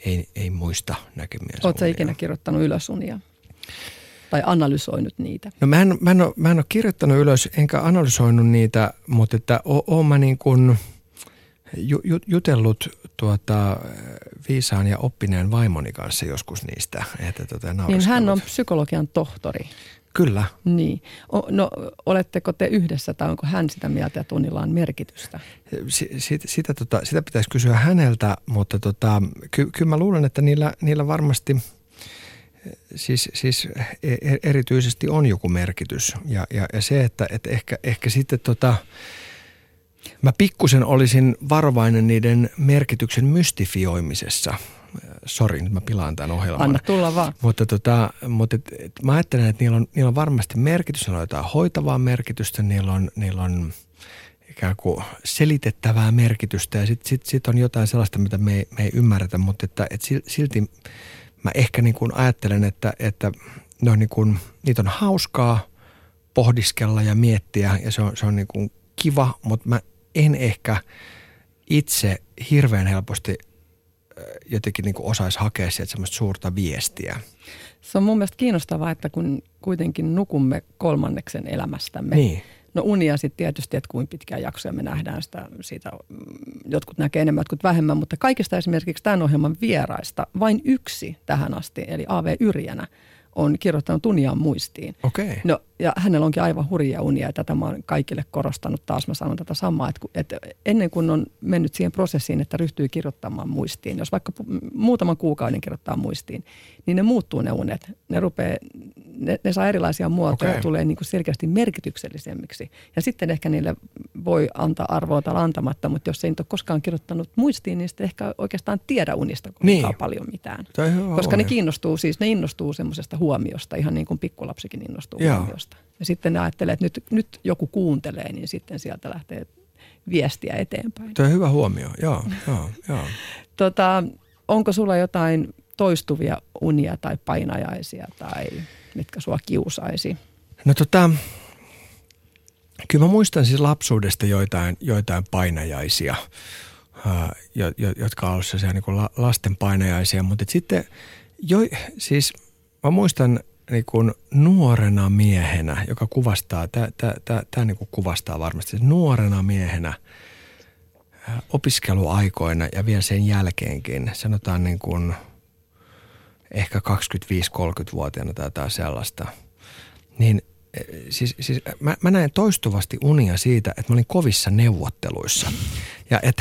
ei, ei muista näkemiä. Oletko ikinä kirjoittanut ylös unia? Tai analysoinut niitä? No mä en, mä en, ole, mä en ole kirjoittanut ylös, enkä analysoinut niitä, mutta että oon mä niin kuin jutellut tuota, viisaan ja oppineen vaimoni kanssa joskus niistä. Että tuota, niin hän on psykologian tohtori. Kyllä. Niin. O, no, oletteko te yhdessä tai onko hän sitä mieltä, että unilla on merkitystä? S- sitä, sitä, tota, sitä pitäisi kysyä häneltä, mutta tota, ky- kyllä mä luulen, että niillä, niillä varmasti siis, siis e, e, erityisesti on joku merkitys. Ja, ja, ja se, että, että ehkä, ehkä sitten tota, Mä pikkusen olisin varovainen niiden merkityksen mystifioimisessa. Sori, nyt mä pilaan tämän ohjelman. Anna tulla vaan. Mutta, tota, mutta et, et, mä ajattelen, että niillä on, niillä on varmasti merkitys, niillä on jotain hoitavaa merkitystä, niillä on, niillä on ikään kuin selitettävää merkitystä ja sitten sit, sit on jotain sellaista, mitä me ei, me ei ymmärretä, mutta että, et silti mä ehkä niin kuin ajattelen, että, että ne on niin kuin, niitä on hauskaa pohdiskella ja miettiä ja se on, se on niin kuin kiva, mutta mä en ehkä itse hirveän helposti jotenkin niin osaisi hakea sieltä semmoista suurta viestiä. Se on mun mielestä kiinnostavaa, että kun kuitenkin nukumme kolmanneksen elämästämme. Niin. No unia sitten tietysti, että kuinka pitkää jaksoja me nähdään sitä, siitä, mm, jotkut näkee enemmän, jotkut vähemmän, mutta kaikista esimerkiksi tämän ohjelman vieraista vain yksi tähän asti, eli A.V. Yrjänä, on kirjoittanut uniaan muistiin. Okei. No, ja hänellä onkin aivan hurjia unia, ja tätä mä oon kaikille korostanut taas. Mä sanon tätä samaa, että, että ennen kuin on mennyt siihen prosessiin, että ryhtyy kirjoittamaan muistiin, jos vaikka muutaman kuukauden kirjoittaa muistiin, niin ne muuttuu ne unet. Ne, rupeaa, ne, ne saa erilaisia muotoja ja tulee niin kuin selkeästi merkityksellisemmiksi. Ja sitten ehkä niille voi antaa arvoa tai antamatta, mutta jos ei ole koskaan kirjoittanut muistiin, niin sitten ehkä oikeastaan tiedä unista niin. paljon mitään. Koska ne kiinnostuu siis, ne innostuu semmoisesta huomiosta, ihan niin kuin pikkulapsikin innostuu Joo. huomiosta. Ja sitten ne ajattelee, että nyt, nyt joku kuuntelee, niin sitten sieltä lähtee viestiä eteenpäin. Tuo on hyvä huomio, joo, joo, joo. <laughs> Tota, onko sulla jotain toistuvia unia tai painajaisia tai mitkä sua kiusaisi? No tota, kyllä mä muistan siis lapsuudesta joitain, joitain painajaisia, jo, jo, jotka on ollut sellaisia niin lasten painajaisia, mutta sitten jo, siis mä muistan niin kuin nuorena miehenä, joka kuvastaa, tämä niin kuvastaa varmasti, siis nuorena miehenä opiskeluaikoina ja vielä sen jälkeenkin, sanotaan niin kuin ehkä 25-30-vuotiaana tai jotain sellaista, niin siis, siis mä, mä näen toistuvasti unia siitä, että mä olin kovissa neuvotteluissa. Ja, et,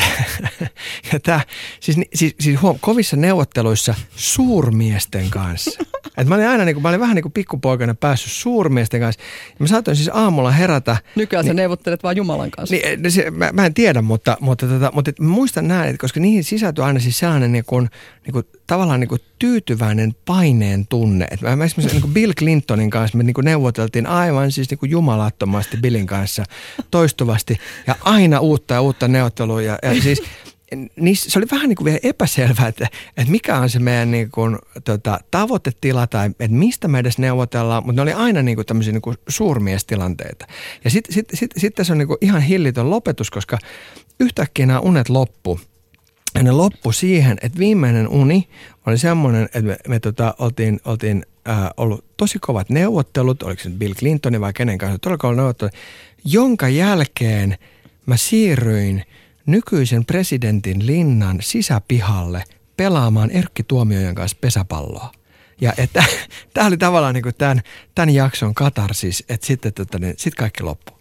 <laughs> ja tää, siis, siis, siis huom, kovissa neuvotteluissa suurmiesten kanssa. <laughs> Et mä olin aina niin kuin, mä olin vähän niin kuin pikkupoikana päässyt suurmiesten kanssa. Ja mä saatoin siis aamulla herätä. Nykyään niin, sä neuvottelet vaan Jumalan kanssa. Niin, se, mä, mä, en tiedä, mutta, mutta, tota, mutta et, mä muistan näin, että koska niihin sisältyy aina siis sellainen niin kuin, niin kuin, tavallaan niin kuin tyytyväinen paineen tunne. Et mä, mä esimerkiksi niin kuin Bill Clintonin kanssa me niin kuin neuvoteltiin aivan siis niin kuin jumalattomasti Billin kanssa toistuvasti ja aina uutta ja uutta neuvottelua. Ja, ja siis niin se oli vähän niin kuin vielä epäselvää, että, että mikä on se meidän niin kuin, tota, tavoitetila tai että mistä me edes neuvotellaan, mutta ne oli aina niin kuin tämmöisiä niin kuin suurmiestilanteita. Ja sitten sit, sit, sit tässä on niin kuin ihan hillitön lopetus, koska yhtäkkiä nämä unet loppu. Ja ne loppu siihen, että viimeinen uni oli semmoinen, että me, me tota, oltiin, oltiin äh, ollut tosi kovat neuvottelut, oliko se Bill Clintonin vai kenen kanssa, todella kovat neuvottelut, jonka jälkeen mä siirryin – nykyisen presidentin linnan sisäpihalle pelaamaan Erkki Tuomiojan kanssa pesäpalloa. Ja että <laughs> tämä oli tavallaan niin tämän, tämän jakson katarsis, että sitten tota, niin, sit kaikki loppuu.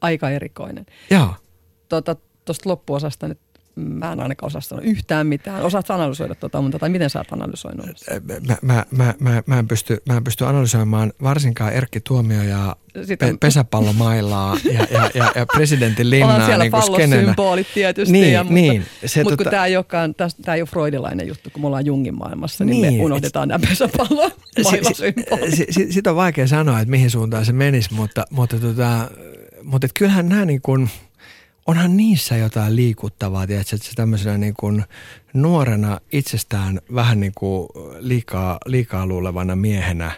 Aika erikoinen. Joo. Tuosta tota, loppuosasta nyt mä en ainakaan osaa sanoa yhtään mitään. Osaat analysoida tuota, mutta tai miten sä oot analysoinut? Mä, mä, mä, mä, mä, en pysty, mä en pysty analysoimaan varsinkaan Erkki Tuomio ja pe- pesäpallomailaa ja, ja, ja, ja presidentin <laughs> linnaa. On siellä niin pallosymbolit tietysti. Niin, ja, niin, mutta, se, mutta tota... kun tämä ei, olekaan, tämä ei ole freudilainen juttu, kun me ollaan Jungin maailmassa, niin, niin me unohdetaan nämä pesäpallomailasymbolit. Sitten sit, sit on vaikea sanoa, että mihin suuntaan se menisi, mutta, mutta, tota, mutta kyllähän nämä niin kuin – onhan niissä jotain liikuttavaa, tiedätkö, että se tämmöisenä niin kuin nuorena itsestään vähän niin kuin liikaa, liikaa luulevana miehenä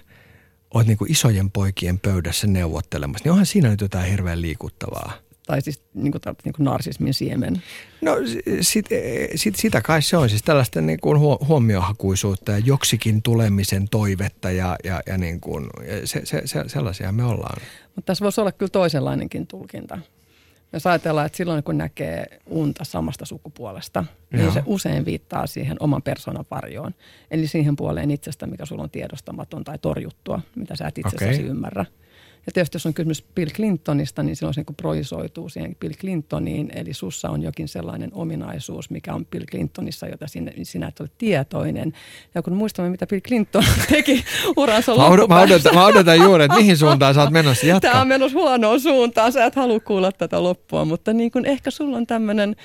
oot niin kuin isojen poikien pöydässä neuvottelemassa, niin onhan siinä nyt jotain hirveän liikuttavaa. Tai siis niin kuin, niin kuin narsismin siemen. No sit, sit, sitä kai se on, siis tällaista niin kuin huomiohakuisuutta ja joksikin tulemisen toivetta ja, ja, ja, niin kuin, ja se, se, se, sellaisia me ollaan. Mutta tässä voisi olla kyllä toisenlainenkin tulkinta. Jos ajatellaan, että silloin kun näkee unta samasta sukupuolesta, niin Joo. se usein viittaa siihen oman persoonan varjoon. Eli siihen puoleen itsestä, mikä sulla on tiedostamaton tai torjuttua, mitä sä et itsessäsi okay. ymmärrä. Ja tietysti jos on kysymys Bill Clintonista, niin silloin se niin projisoituu siihen Bill Clintoniin. Eli sussa on jokin sellainen ominaisuus, mikä on Bill Clintonissa, jota sinä, sinä et ole tietoinen. Ja kun muistamme, mitä Bill Clinton <laughs> teki uransa mä, mä, odotan, mä odotan juuri, että mihin suuntaan sä oot menossa. Jatka. Tämä on menossa huonoon suuntaan. Sä et halua kuulla tätä loppua, mutta niin kuin ehkä sulla on tämmöinen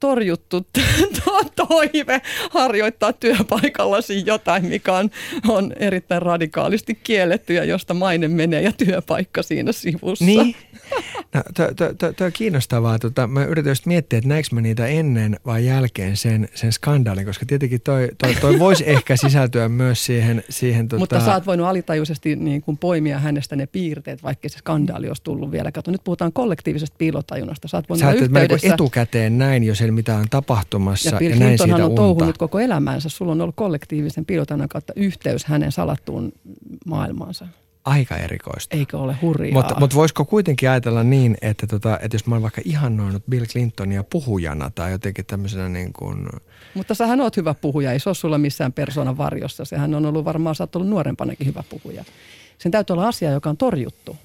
torjuttu <laughs> toive harjoittaa työpaikallasi jotain, mikä on, on erittäin radikaalisti kielletty ja josta maine menee ja työpaikka siinä sivussa. Niin, <laughs> No, Tuo on kiinnostavaa. Tota, mä yritän just miettiä, että näinkö mä niitä ennen vai jälkeen sen, sen skandaalin, koska tietenkin toi, toi, toi <laughs> voisi ehkä sisältyä myös siihen. siihen tota... Mutta sä oot voinut alitajuisesti niin kuin poimia hänestä ne piirteet, vaikka se skandaali olisi tullut vielä. Kato, nyt puhutaan kollektiivisesta piilotajunnasta. Sä oot voinut sä niinku yhteydessä... etukäteen näin jo sen, mitä on tapahtumassa ja, ja näin siitä on touhunut koko elämänsä. Sulla on ollut kollektiivisen piilotajunnan kautta yhteys hänen salattuun maailmaansa aika erikoista. Eikö ole hurjaa? Mutta mut voisiko kuitenkin ajatella niin, että, tota, että jos mä olen vaikka ihannoinut Bill Clintonia puhujana tai jotenkin tämmöisenä niin kuin... Mutta sähän oot hyvä puhuja, ei se ole sulla missään persoonan varjossa. Sehän on ollut varmaan, sä oot ollut nuorempanakin hyvä puhuja. Sen täytyy olla asia, joka on torjuttu,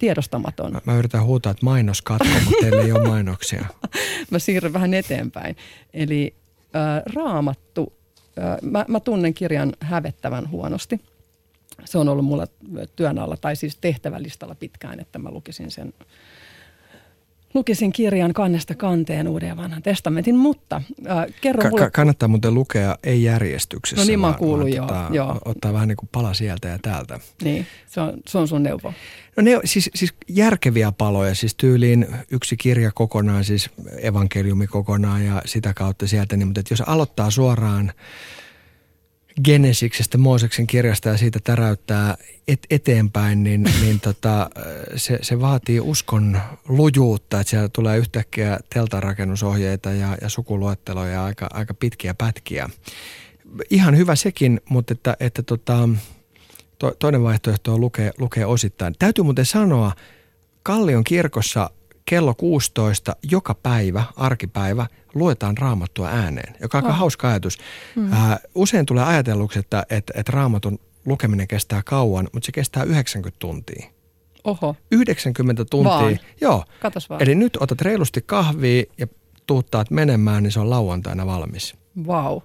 tiedostamaton. Mä, mä yritän huutaa, että mainos katko, mutta teillä ei ole mainoksia. <laughs> mä siirryn vähän eteenpäin. Eli äh, raamattu, äh, mä, mä tunnen kirjan hävettävän huonosti – se on ollut mulla työn alla tai siis tehtävälistalla pitkään, että mä lukisin sen lukisin kirjan kannesta kanteen uuden ja vanhan testamentin, mutta äh, kerro Ka- mulle... Kannattaa muuten lukea ei järjestyksessä. No niin mä oon kuullut, joo, tota, joo. Ottaa vähän niin kuin pala sieltä ja täältä. Niin, se on, se on sun neuvo. No ne siis, siis järkeviä paloja, siis tyyliin yksi kirja kokonaan, siis evankeliumi kokonaan ja sitä kautta sieltä. Niin, mutta jos aloittaa suoraan Genesiksestä, Mooseksen kirjasta ja siitä täräyttää et, eteenpäin, niin, niin <laughs> tota, se, se vaatii uskon lujuutta, että siellä tulee yhtäkkiä teltarakennusohjeita ja, ja sukuluetteloja aika, aika pitkiä pätkiä. Ihan hyvä sekin, mutta että, että tota, to, toinen vaihtoehto on lukea, lukea osittain. Täytyy muuten sanoa, Kallion kirkossa kello 16 joka päivä, arkipäivä, luetaan raamattua ääneen, joka on aika oh. hauska ajatus. Mm. Äh, usein tulee ajatelluksi, että, että, että raamatun lukeminen kestää kauan, mutta se kestää 90 tuntia. Oho. 90 tuntia. Vaan. Joo. Katos vaan. Eli nyt otat reilusti kahvia ja tuuttaat menemään, niin se on lauantaina valmis. Vau. Wow.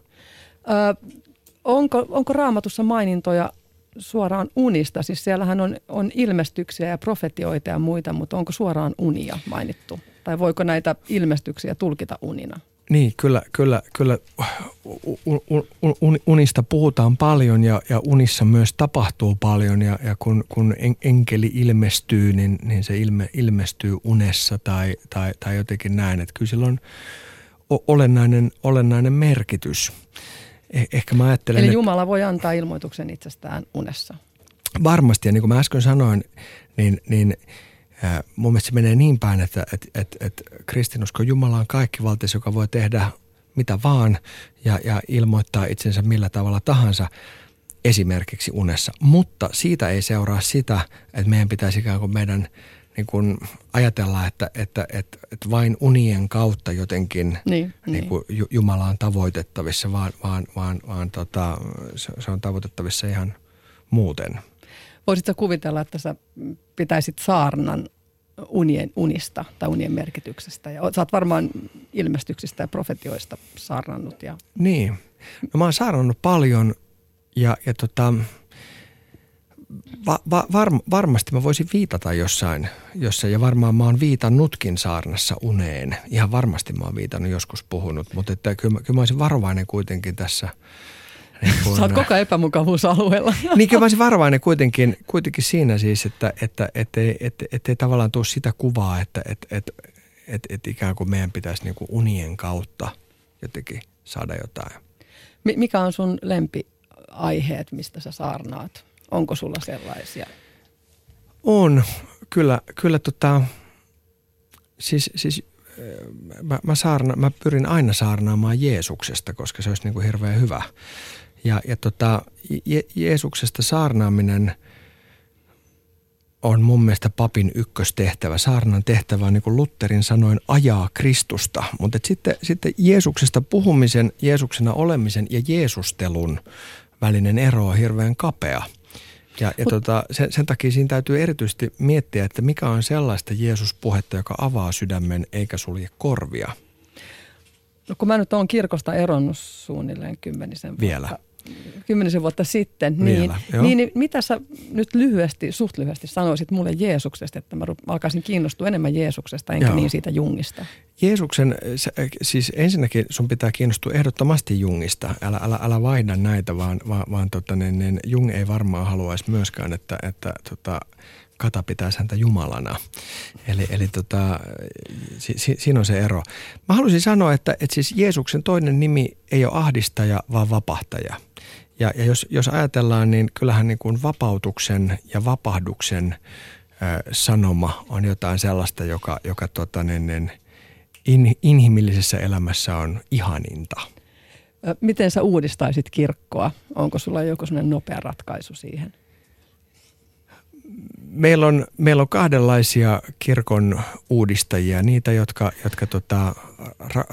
onko, onko raamatussa mainintoja suoraan unista? Siis siellähän on, on ilmestyksiä ja profetioita ja muita, mutta onko suoraan unia mainittu? Tai voiko näitä ilmestyksiä tulkita unina? Niin, kyllä, kyllä, kyllä unista puhutaan paljon ja, ja unissa myös tapahtuu paljon ja, ja kun, kun enkeli ilmestyy, niin, niin se ilme, ilmestyy unessa tai, tai, tai jotenkin näin. Että kyllä sillä on olennainen, olennainen merkitys. Eh, ehkä mä ajattelen, Eli Jumala voi antaa ilmoituksen itsestään unessa. Varmasti, ja niin kuin mä äsken sanoin, niin, niin äh, mun mielestä se menee niin päin, että et, et, et kristinusko Jumala on kaikki valtis, joka voi tehdä mitä vaan ja, ja ilmoittaa itsensä millä tavalla tahansa esimerkiksi unessa. Mutta siitä ei seuraa sitä, että meidän pitäisi ikään kuin meidän – niin kuin ajatella, että, että, että, että vain unien kautta jotenkin niin, niin kuin niin. Jumala on tavoitettavissa, vaan, vaan, vaan, vaan tota, se, on tavoitettavissa ihan muuten. Voisitko kuvitella, että sä pitäisit saarnan unien unista tai unien merkityksestä? Ja sä oot varmaan ilmestyksistä ja profetioista saarnannut. Ja... Niin. No, mä oon saarnannut paljon ja, ja tota, va, va, var, varmasti mä voisin viitata jossain, jossain, ja varmaan mä oon viitannutkin saarnassa uneen. Ihan varmasti mä oon viitannut, joskus puhunut, mutta että kyllä, kyllä mä olisin varovainen kuitenkin tässä. Niin kun, Sä oot koko epämukavuusalueella. <laughs> niin kyllä mä olisin varovainen kuitenkin, kuitenkin siinä siis, että, että, että, että, että, että ei tavallaan tule sitä kuvaa, että, että, että, että, että ikään kuin meidän pitäisi niin kuin unien kautta jotenkin saada jotain. Mikä on sun lempiaiheet, mistä sä saarnaat? Onko sulla sellaisia? On. Kyllä, kyllä tota, siis, siis mä, mä, saarna, mä pyrin aina saarnaamaan Jeesuksesta, koska se olisi niin kuin hirveän hyvä. Ja, ja tota, Je- Jeesuksesta saarnaaminen on mun mielestä papin ykköstehtävä. Saarnan tehtävä on niin kuin Lutherin sanoin ajaa Kristusta. Mutta sitten, sitten Jeesuksesta puhumisen, Jeesuksena olemisen ja Jeesustelun välinen ero on hirveän kapea – ja, ja tota, sen, sen takia siinä täytyy erityisesti miettiä, että mikä on sellaista Jeesus-puhetta, joka avaa sydämen eikä sulje korvia. No kun mä nyt oon kirkosta eronnut suunnilleen kymmenisen vuotta. Kymmenisen vuotta sitten, niin, Vielä, niin, niin mitä sä nyt lyhyesti, suht lyhyesti sanoisit mulle Jeesuksesta, että mä alkaisin kiinnostua enemmän Jeesuksesta enkä joo. niin siitä Jungista? Jeesuksen, siis ensinnäkin sun pitää kiinnostua ehdottomasti Jungista. Älä, älä, älä vaihda näitä, vaan, vaan, vaan tota, niin, niin Jung ei varmaan haluaisi myöskään, että, että tota, kata pitäisi häntä Jumalana. Eli, eli tota, si, si, siinä on se ero. Mä haluaisin sanoa, että, että siis Jeesuksen toinen nimi ei ole ahdistaja, vaan vapahtaja. Ja, ja jos, jos ajatellaan, niin kyllähän niin kuin vapautuksen ja vapahduksen ö, sanoma on jotain sellaista, joka, joka tota, niin, niin, in, inhimillisessä elämässä on ihaninta. Miten sä uudistaisit kirkkoa? Onko sulla joku sellainen nopea ratkaisu siihen? Meillä on, meillä on kahdenlaisia kirkon uudistajia. Niitä, jotka, jotka tota, ra,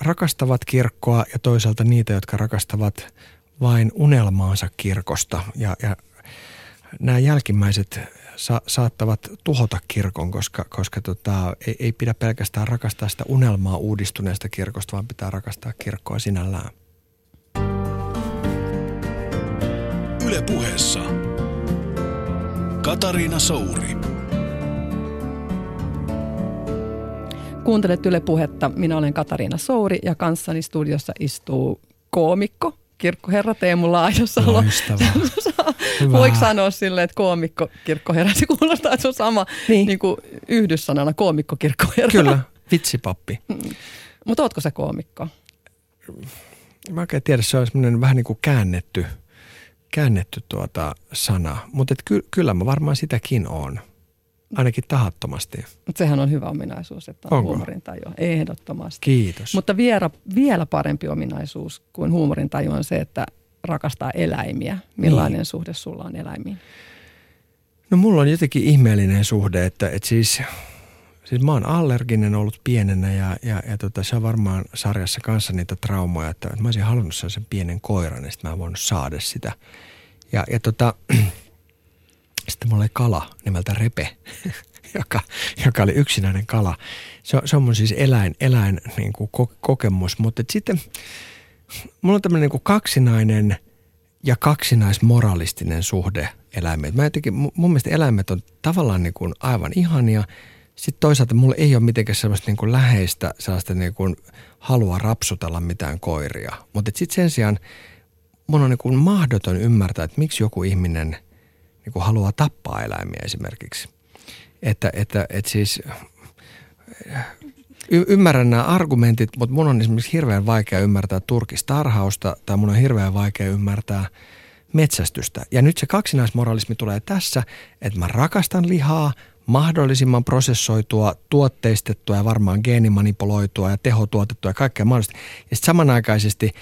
rakastavat kirkkoa ja toisaalta niitä, jotka rakastavat vain unelmaansa kirkosta. Ja, ja nämä jälkimmäiset sa- saattavat tuhota kirkon, koska, koska tota, ei, ei pidä pelkästään rakastaa sitä unelmaa uudistuneesta kirkosta, vaan pitää rakastaa kirkkoa sinällään. Yle puheessa Katariina Souri. Kuuntelet Yle Puhetta. Minä olen Katariina Souri ja kanssani studiossa istuu koomikko, kirkkoherra Teemu Laajosalo. Loistavaa. <laughs> Voiko sanoa silleen, että koomikko, kirkkoherra, se kuulostaa, että se on sama niin. Niin kuin yhdyssanana koomikko, kirkkoherra. Kyllä, vitsipappi. <laughs> Mm. Mutta ootko se koomikko? Mä oikein tiedä, se on vähän niin kuin käännetty, käännetty tuota sana. Mutta ky, kyllä mä varmaan sitäkin on. Ainakin tahattomasti. Mutta sehän on hyvä ominaisuus, että on Onko? huumorintaju. Ehdottomasti. Kiitos. Mutta vielä, vielä parempi ominaisuus kuin huumorintaju on se, että rakastaa eläimiä. Millainen niin. suhde sulla on eläimiin? No mulla on jotenkin ihmeellinen suhde, että, että siis, siis mä oon allerginen ollut pienenä ja, ja, ja tota, se on varmaan sarjassa kanssa niitä traumoja, että, mä olisin halunnut sen pienen koiran ja sitten mä en voinut saada sitä. Ja, ja tota, <clears throat> sitten mulla oli kala nimeltä Repe, <laughs> joka, joka oli yksinäinen kala. Se se on mun siis eläin, eläin niin kuin ko, kokemus, mutta sitten mulla on tämmöinen niin kuin kaksinainen ja kaksinaismoralistinen suhde eläimeen. Mä jotenkin, mun mielestä eläimet on tavallaan niin kuin aivan ihania. Sitten toisaalta mulla ei ole mitenkään sellaista niin kuin läheistä sellaista niin kuin halua rapsutella mitään koiria. Mutta sitten sen sijaan mun on niin kuin mahdoton ymmärtää, että miksi joku ihminen – niin kuin haluaa tappaa eläimiä esimerkiksi. Että, että, että siis y- ymmärrän nämä argumentit, mutta mun on esimerkiksi hirveän vaikea ymmärtää turkistarhausta tai mun on hirveän vaikea ymmärtää metsästystä. Ja nyt se kaksinaismoralismi tulee tässä, että mä rakastan lihaa, mahdollisimman prosessoitua, tuotteistettua ja varmaan geenimanipuloitua ja tehotuotettua ja kaikkea mahdollista. Ja sitten samanaikaisesti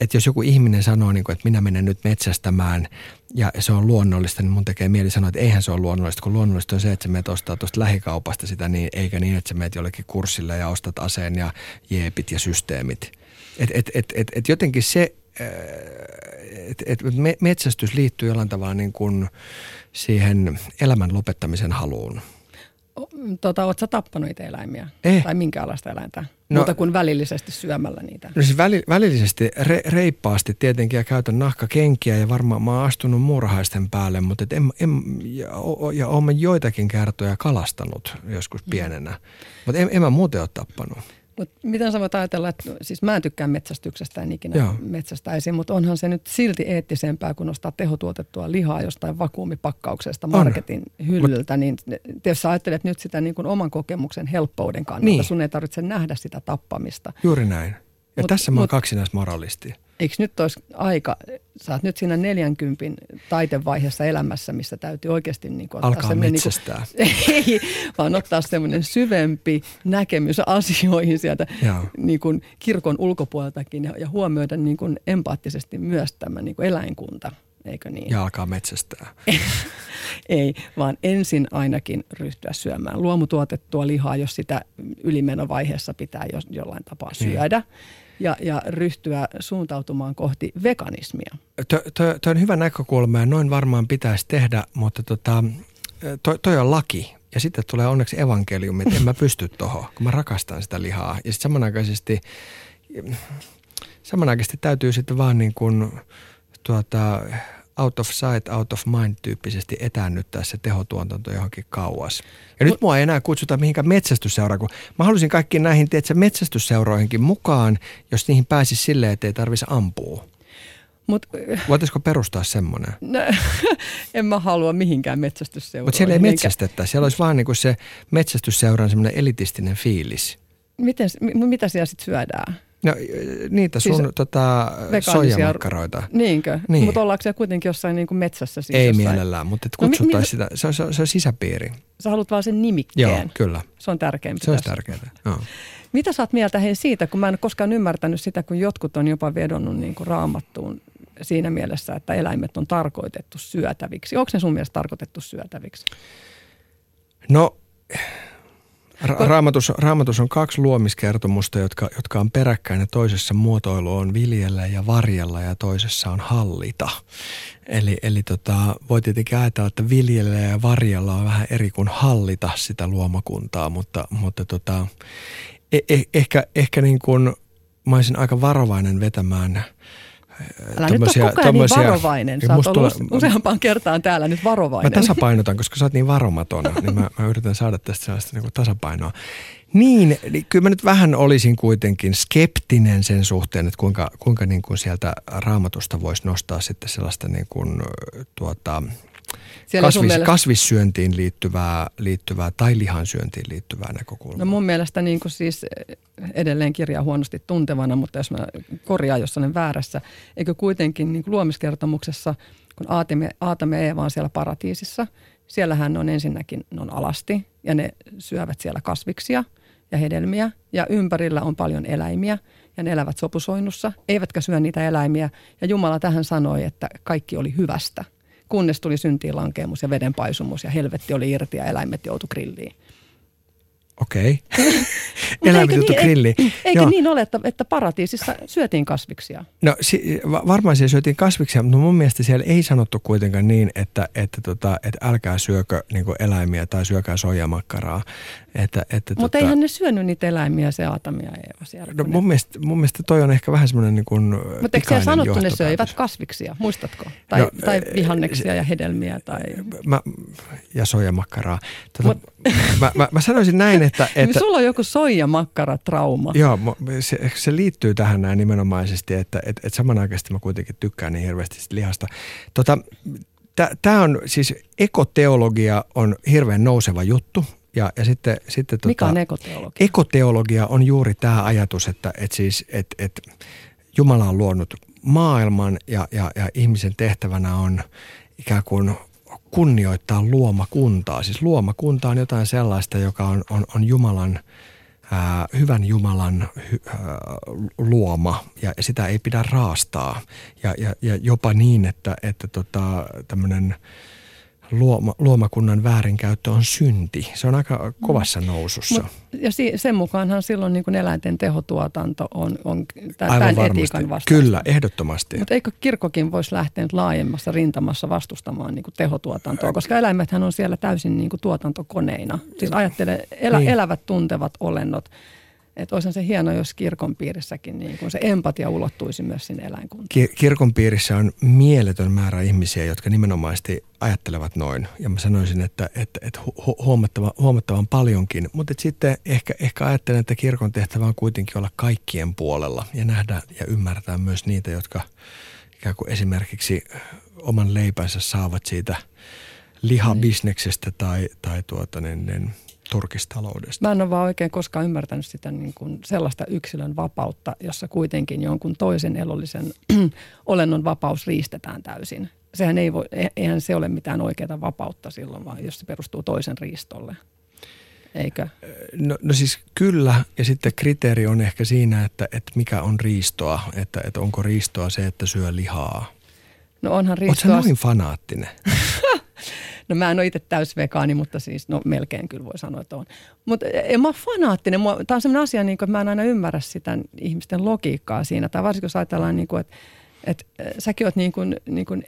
että jos joku ihminen sanoo, niin kuin, että minä menen nyt metsästämään ja se on luonnollista, niin mun tekee mieli sanoa, että eihän se ole luonnollista, kun luonnollista on se, että sä menet ostaa tuosta lähikaupasta sitä, niin, eikä niin, että sä menet jollekin kurssille ja ostat aseen ja jeepit ja systeemit. Et, et, et, et, et jotenkin se, että et metsästys liittyy jollain tavalla niin kuin siihen elämän lopettamisen haluun – Tota, oletko sä tappanut itse eläimiä? Eh. Tai minkälaista eläintä? No- Muuta kuin välillisesti syömällä niitä. No siis väli, välillisesti re, reippaasti tietenkin ja käytän nahkakenkiä ja varmaan mä oon astunut muurahaisten päälle, mutta et en, en, ja, o, ja oon joitakin kertoja kalastanut joskus pienenä. Mutta en, en mä muuten ole tappanut. Mut miten sä voit ajatella, että siis mä en tykkää metsästyksestä, en ikinä Joo. metsästäisi, mutta onhan se nyt silti eettisempää kuin ostaa tehotuotettua lihaa jostain vakuumipakkauksesta marketin hyllyltä. Niin jos sä ajattelet nyt sitä niin kuin oman kokemuksen helppouden kannalta, niin. sun ei tarvitse nähdä sitä tappamista. Juuri näin. Ja Mut- tässä mä oon kaksinaismoralisti. Eikö nyt olisi aika, sä oot nyt siinä 40 taitevaiheessa elämässä, missä täytyy oikeasti niin kuin ottaa Alkaa semmoinen metsästää. Niin <laughs> kuin, ei, vaan ottaa semmoinen syvempi näkemys asioihin sieltä niin kuin kirkon ulkopuoleltakin ja, ja huomioida niin kuin empaattisesti myös tämä niin kuin eläinkunta, eikö niin? Ja alkaa metsästää. <laughs> Ei, vaan ensin ainakin ryhtyä syömään luomutuotettua lihaa, jos sitä ylimenovaiheessa pitää jo, jollain tapaa Niin. Ja, ja ryhtyä suuntautumaan kohti veganismia. Tuo on hyvä näkökulma ja noin varmaan pitäisi tehdä, mutta tota, toi, toi on laki. Ja sitten tulee onneksi evankeliumi, että en mä pysty tohon, kun mä rakastan sitä lihaa. Ja sitten samanaikaisesti, samanaikaisesti täytyy sitten vaan niin kuin tuota, out of sight, out of mind tyyppisesti etäännyttää se tehotuotanto johonkin kauas. Ja nyt mua ei enää kutsuta mihinkään metsästysseuraan, kun mä haluaisin kaikkiin näihin tiedätkö, metsästysseuroihinkin mukaan, jos niihin pääsisi silleen, että ei tarvitsisi ampua. Mut, Voitaisiko perustaa semmoinen? no, <laughs> en mä halua mihinkään metsästysseuroihin. Mutta siellä ei metsästetä. Siellä olisi vaan niinku se metsästysseuran semmoinen elitistinen fiilis. Miten, mi- mitä siellä sitten syödään? No niitä sun Siis tota, soijamakkaroita. Niinkö? Niin. Mutta ollaanko siellä kuitenkin jossain niin kuin metsässä? Siis Ei jossain? mielellään, mutta et No mi- kutsuttaisiin sitä. Se on, se, on, se on sisäpiiri. Sä haluat vaan sen nimikkeen. Joo, kyllä. Se on tärkeämpi Se tässä. tärkeää. Joo. Mitä sä oot mieltä hei siitä, kun mä en ole koskaan ymmärtänyt sitä, kun jotkut on jopa vedonnut niin kuin raamattuun siinä mielessä, että eläimet on tarkoitettu syötäviksi. Onko ne sun mielestä tarkoitettu syötäviksi? No, ra- raamatus, raamatus on kaksi luomiskertomusta, jotka, jotka on peräkkäin ja toisessa muotoilu on viljellä ja varjella ja toisessa on hallita. Eli, eli tota, voi tietenkin ajatella, että viljellä ja varjella on vähän eri kuin hallita sitä luomakuntaa, mutta, mutta tota, e- e- ehkä, ehkä niin kuin mä olisin aika varovainen vetämään Älä nyt tommosia- ole koko niin varovainen. Sä oot ollut tulee- useampaan kertaan täällä nyt Mä varovainen. tasapainotan, koska sä oot niin varomaton, niin mä, mä yritän saada tästä sellaista niin tasapainoa. Niin, niin, kyllä mä nyt vähän olisin kuitenkin skeptinen sen suhteen, että kuinka, kuinka niin kuin sieltä raamatusta voisi nostaa sitten sellaista niin kuin, tuota, Siellä kasvis, mielestä- kasvissyöntiin liittyvää, liittyvää tai lihansyöntiin liittyvää näkökulmaa. No mun mielestä niin kuin siis eh, edelleen kirjaa huonosti tuntevana, mutta jos mä korjaan, jos olen väärässä, eikö kuitenkin niin kuin luomiskertomuksessa, kun Aatam ja, Aatam ja Eeva on siellä paratiisissa, siellähän on ensinnäkin ne on alasti ja ne syövät siellä kasviksia ja hedelmiä ja ympärillä on paljon eläimiä ja ne elävät sopusoinnussa, eivätkä syö niitä eläimiä. Ja Jumala tähän sanoi, että kaikki oli hyvästä, kunnes tuli syntiin lankeemus ja vedenpaisumus ja helvetti oli irti ja eläimet joutu grilliin. Okei. <laughs> Mutta Eläimet eikö juttu niin- grilliin. Eikö Joo. niin ole, että, että paratiisissa syötiin kasviksia? No si- va- varmaan siellä syötiin kasviksia, mutta mun mielestä siellä ei sanottu kuitenkaan niin, että, että, tota, että älkää syökö niin eläimiä tai syökää soijamakkaraa. Että, että, Mutta tota, eihän ne syönyt niitä eläimiä, se Aatamia ja Eeva siellä. No mun mielestä, mun mielestä toi on ehkä vähän semmoinen niin kuin Mutta eikö siellä sanottu, ne johtopäätös. söivät kasviksia, muistatko? Tai, No, tai eh, vihanneksia ja hedelmiä. Tai... Mä, ja soijamakkaraa. Tota, Mut- <laughs> mä, mä, mä sanoisin näin, että... Että... <laughs> että Sulla on joku soijamakkara-trauma. Joo, se, se liittyy tähän näin nimenomaisesti, että et, et samanaikaisesti mä kuitenkin tykkään niin hirveästi lihasta. Tota, Tämä on siis ekoteologia on hirveän nouseva juttu. Ja, ja sitten, sitten Mikä tota, on ekoteologia? Ekoteologia on juuri tämä ajatus, että, että, siis, että, että Jumala on luonut maailman ja, ja, ja ihmisen tehtävänä on ikään kuin kunnioittaa luomakuntaa. Siis luomakunta on jotain sellaista, joka on, on, on Jumalan, ää, hyvän Jumalan hy, ää, luoma ja sitä ei pidä raastaa. Ja, ja, ja jopa niin, että, että tota, tämmöinen luoma, luomakunnan väärinkäyttö on synti. Se on aika kovassa nousussa. Mut, ja si- sen mukaanhan silloin niin kuin eläinten tehotuotanto on, on tä- Aivan tämän varmasti. etiikan vastaista. Kyllä, ehdottomasti. Mutta eikö kirkkokin voisi lähteä nyt laajemmassa rintamassa vastustamaan niin kuin tehotuotantoa, koska eläimethän on siellä täysin niin kuin tuotantokoneina. Siis ajattele, elä, niin. elävät tuntevat olennot. Että olisihan se hieno, jos kirkon piirissäkin niin kuin se empatia ulottuisi myös sinne eläinkuntaan. Ki- Kirkon piirissä on mieletön määrä ihmisiä, jotka nimenomaisesti ajattelevat noin. Ja mä sanoisin, että, että, että hu- huomattava, huomattavan paljonkin. Mutta sitten ehkä, ehkä ajattelen, että kirkon tehtävä on kuitenkin olla kaikkien puolella ja nähdä ja ymmärtää myös niitä, jotka ikään kuin esimerkiksi oman leipänsä saavat siitä lihabisneksestä tai, tai tuota, niin, niin, turkistaloudesta. Mä en ole vaan oikein koskaan ymmärtänyt sitä niin kuin sellaista yksilön vapautta, jossa kuitenkin jonkun toisen elollisen <clears throat> olennon vapaus riistetään täysin. Sehän ei voi, e- eihän se ole mitään oikeaa vapautta silloin, vaan jos se perustuu toisen riistolle. Eikö? No, no siis kyllä, ja sitten kriteeri on ehkä siinä, että, että mikä on riistoa, että, että onko riistoa se, että syö lihaa. No onhan Oletko riistoa... noin fanaattinen? <laughs> No mä en ole itse täysvegaani, mutta siis no melkein kyllä voi sanoa, että on. Mutta en mä ole fanaattinen. Tämä on sellainen asia, niin kuin, että mä en aina ymmärrä sitä ihmisten logiikkaa siinä. Tai varsinkin jos ajatellaan, niin kuin, että, että äh, säkin oot niin kuin, niin kuin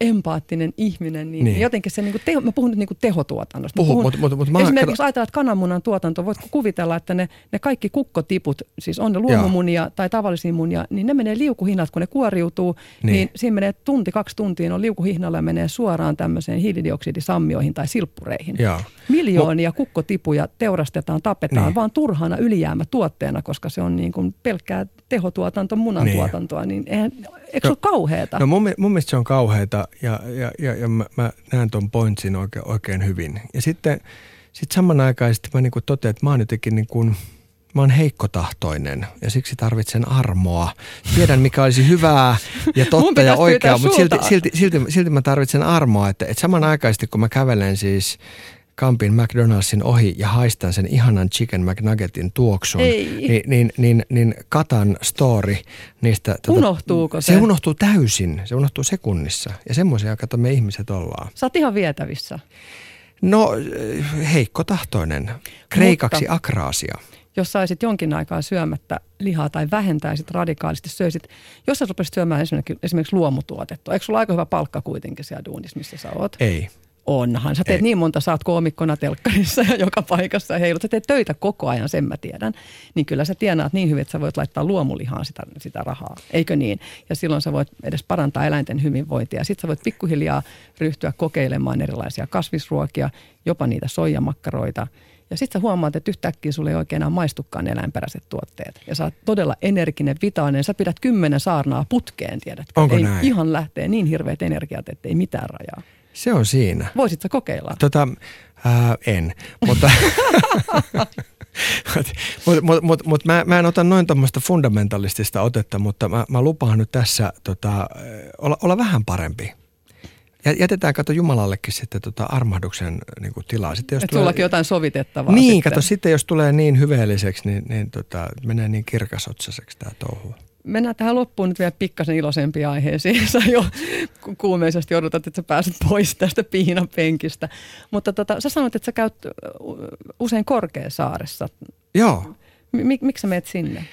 empaattinen ihminen, niin, Niin. jotenkin se, niin kuin teho, mä puhun nyt niin kuin tehotuotannosta. Puhu, puhun- mutta mut, mut mä Esimerkiksi kato- ajatellaan, että kananmunan tuotanto, voitko kuvitella, että ne, ne kaikki kukkotiput, siis on ne luomumunia tai tavallisia munia, niin ne menee liukuhihnat, kun ne kuoriutuu, Niin. niin, siinä menee tunti, kaksi tuntia, on liukuhihnalla ja menee suoraan tämmöiseen hiilidioksidisammioihin tai silppureihin. Joo. Miljoonia kukkotipuja teurastetaan, tapetaan Niin. niin. vaan turhana ylijäämätuotteena, koska se on niin kuin pelkkää tehotuotanto, munantuotantoa, niin, niin eihän, eikö no, se ole kauheata? No mun, mun mielestä se on kauheata ja, ja, ja, ja mä, mä näen tuon pointsin oikein, oikein hyvin. Ja sitten sit samanaikaisesti mä niin totean, että mä oon jotenkin niin kuin – Mä oon heikkotahtoinen ja siksi tarvitsen armoa. Tiedän, mikä olisi hyvää ja <laughs> totta ja oikeaa, mutta silti, silti, silti, silti mä tarvitsen armoa. Että, että samanaikaisesti kun mä kävelen siis Kampin McDonaldsin ohi ja haistan sen ihanan chicken McNuggetin tuoksun, niin, niin, niin, niin Katan story niistä... Tuota, Unohtuuko se? Se unohtuu täysin. Se unohtuu sekunnissa. Ja semmoisia, kato me ihmiset ollaan. Sä oot ihan vietävissä. No, heikkotahtoinen. Kreikaksi Mutta, akraasia jos saisit jonkin aikaa syömättä lihaa tai vähentäisit radikaalisti, söisit, jos sä rupesit syömään esimerkiksi, esimerkiksi luomutuotettua, eikö sulla aika hyvä palkka kuitenkin siellä duunissa, missä sä oot? Ei. Onhan. Sä teet Ei. niin monta, sä oot koomikkona telkkarissa ja joka paikassa ja heilut. Sä teet töitä koko ajan, sen mä tiedän. Niin kyllä sä tienaat niin hyvin, että sä voit laittaa luomulihaan sitä, sitä rahaa. Eikö niin? Ja silloin sä voit edes parantaa eläinten hyvinvointia. Sitten sä voit pikkuhiljaa ryhtyä kokeilemaan erilaisia kasvisruokia, jopa niitä soijamakkaroita – ja sitten sä huomaat, että yhtäkkiä sulle ei oikein enää maistukaan eläinperäiset tuotteet. Ja sä oot todella energinen, vitaalinen. Sä pidät kymmenen saarnaa putkeen, tiedätkö? Onko ei näin? ihan lähtee niin hirveät energiat, että ei mitään rajaa. Se on siinä. Voisit sä kokeilla? Tota, ää, en, mutta... <laughs> mutta mut, mut, mut mä, mä en ota noin tuommoista fundamentalistista otetta, mutta mä, mä lupaan nyt tässä tota, olla, olla vähän parempi. Ja jätetään, kato Jumalallekin sitten tota armahduksen niin kuin tilaa. Sitten, jos Et tulee, sullakin jotain sovitettavaa Niin, sitten. kato sitten jos tulee niin hyveelliseksi, niin, niin tota, menee niin kirkasotsaseksi tämä touhu. Mennään tähän loppuun nyt vielä pikkasen iloisempia aiheisiin. <laughs> Sä jo kuumeisesti odotat, että sä pääset pois tästä piinan penkistä. Mutta tota, sä sanoit, että sä käyt usein Korkeasaaressa. Joo. M- miksi sä menet sinne?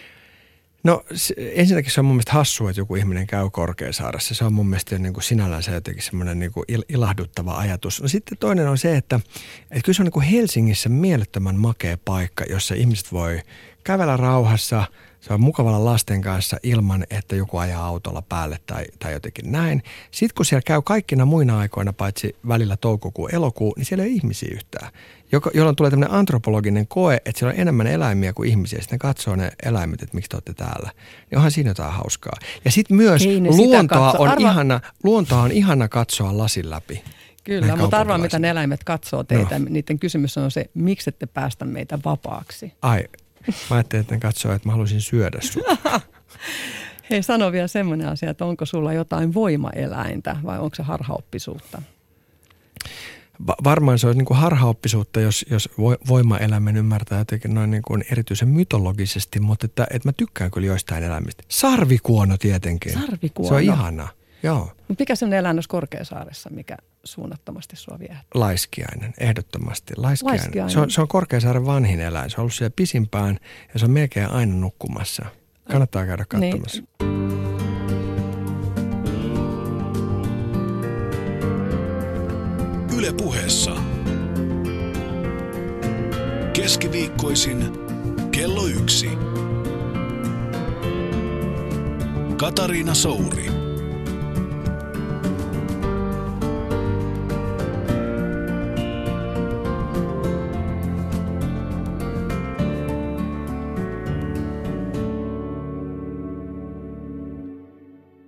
No ensinnäkin se on mun mielestä hassua, että joku ihminen käy Korkeasaaressa. Se on mun mielestä niin kuin sinällänsä jotenkin semmoinen niin kuin ilahduttava ajatus. No sitten toinen on se, että, että kyllä se on niin kuin Helsingissä mielettömän makea paikka, jossa ihmiset voi kävellä rauhassa – se on mukavalla lasten kanssa ilman, että joku ajaa autolla päälle tai, tai jotenkin näin. Sitten kun siellä käy kaikkina muina aikoina, paitsi välillä toukokuu, elokuu, niin siellä ei ole ihmisiä yhtään. Joko, jolloin tulee tämmöinen antropologinen koe, että siellä on enemmän eläimiä kuin ihmisiä. Sitten ne ne eläimet, että miksi te olette täällä. Niin onhan siinä jotain hauskaa. Ja sitten myös luontoa on, Arva... ihana, luontoa on ihana katsoa lasin läpi. Kyllä, mutta arvaa, mitä ne eläimet katsoo teitä. No. Niiden kysymys on se, miksi ette päästä meitä vapaaksi. Ai, Mä ajattelin, että ne katsoo, että mä haluaisin syödä sut. <laughs> Hei, sano vielä semmoinen asia, että onko sulla jotain voimaeläintä vai onko se harhaoppisuutta? Va- varmaan se on niin kuin harhaoppisuutta, jos, jos voimaeläimen ymmärtää jotenkin noin niin kuin erityisen mytologisesti, mutta että, että mä tykkään kyllä joistain eläimistä. Sarvikuono tietenkin. Sarvikuono. Se on ihana. Joo. Mutta mikä on elännös Korkeasaaressa, mikä suunnattomasti sua viehättää? Laiskiainen, ehdottomasti. Laiskiainen. Laiskiainen. Se, on, se on Korkeasaaren vanhin eläin. Se on ollut siellä pisimpään ja se on melkein aina nukkumassa. Kannattaa käydä niin. katsomassa. Niin. Yle puheessa. Keskiviikkoisin kello yksi. Katariina Souri.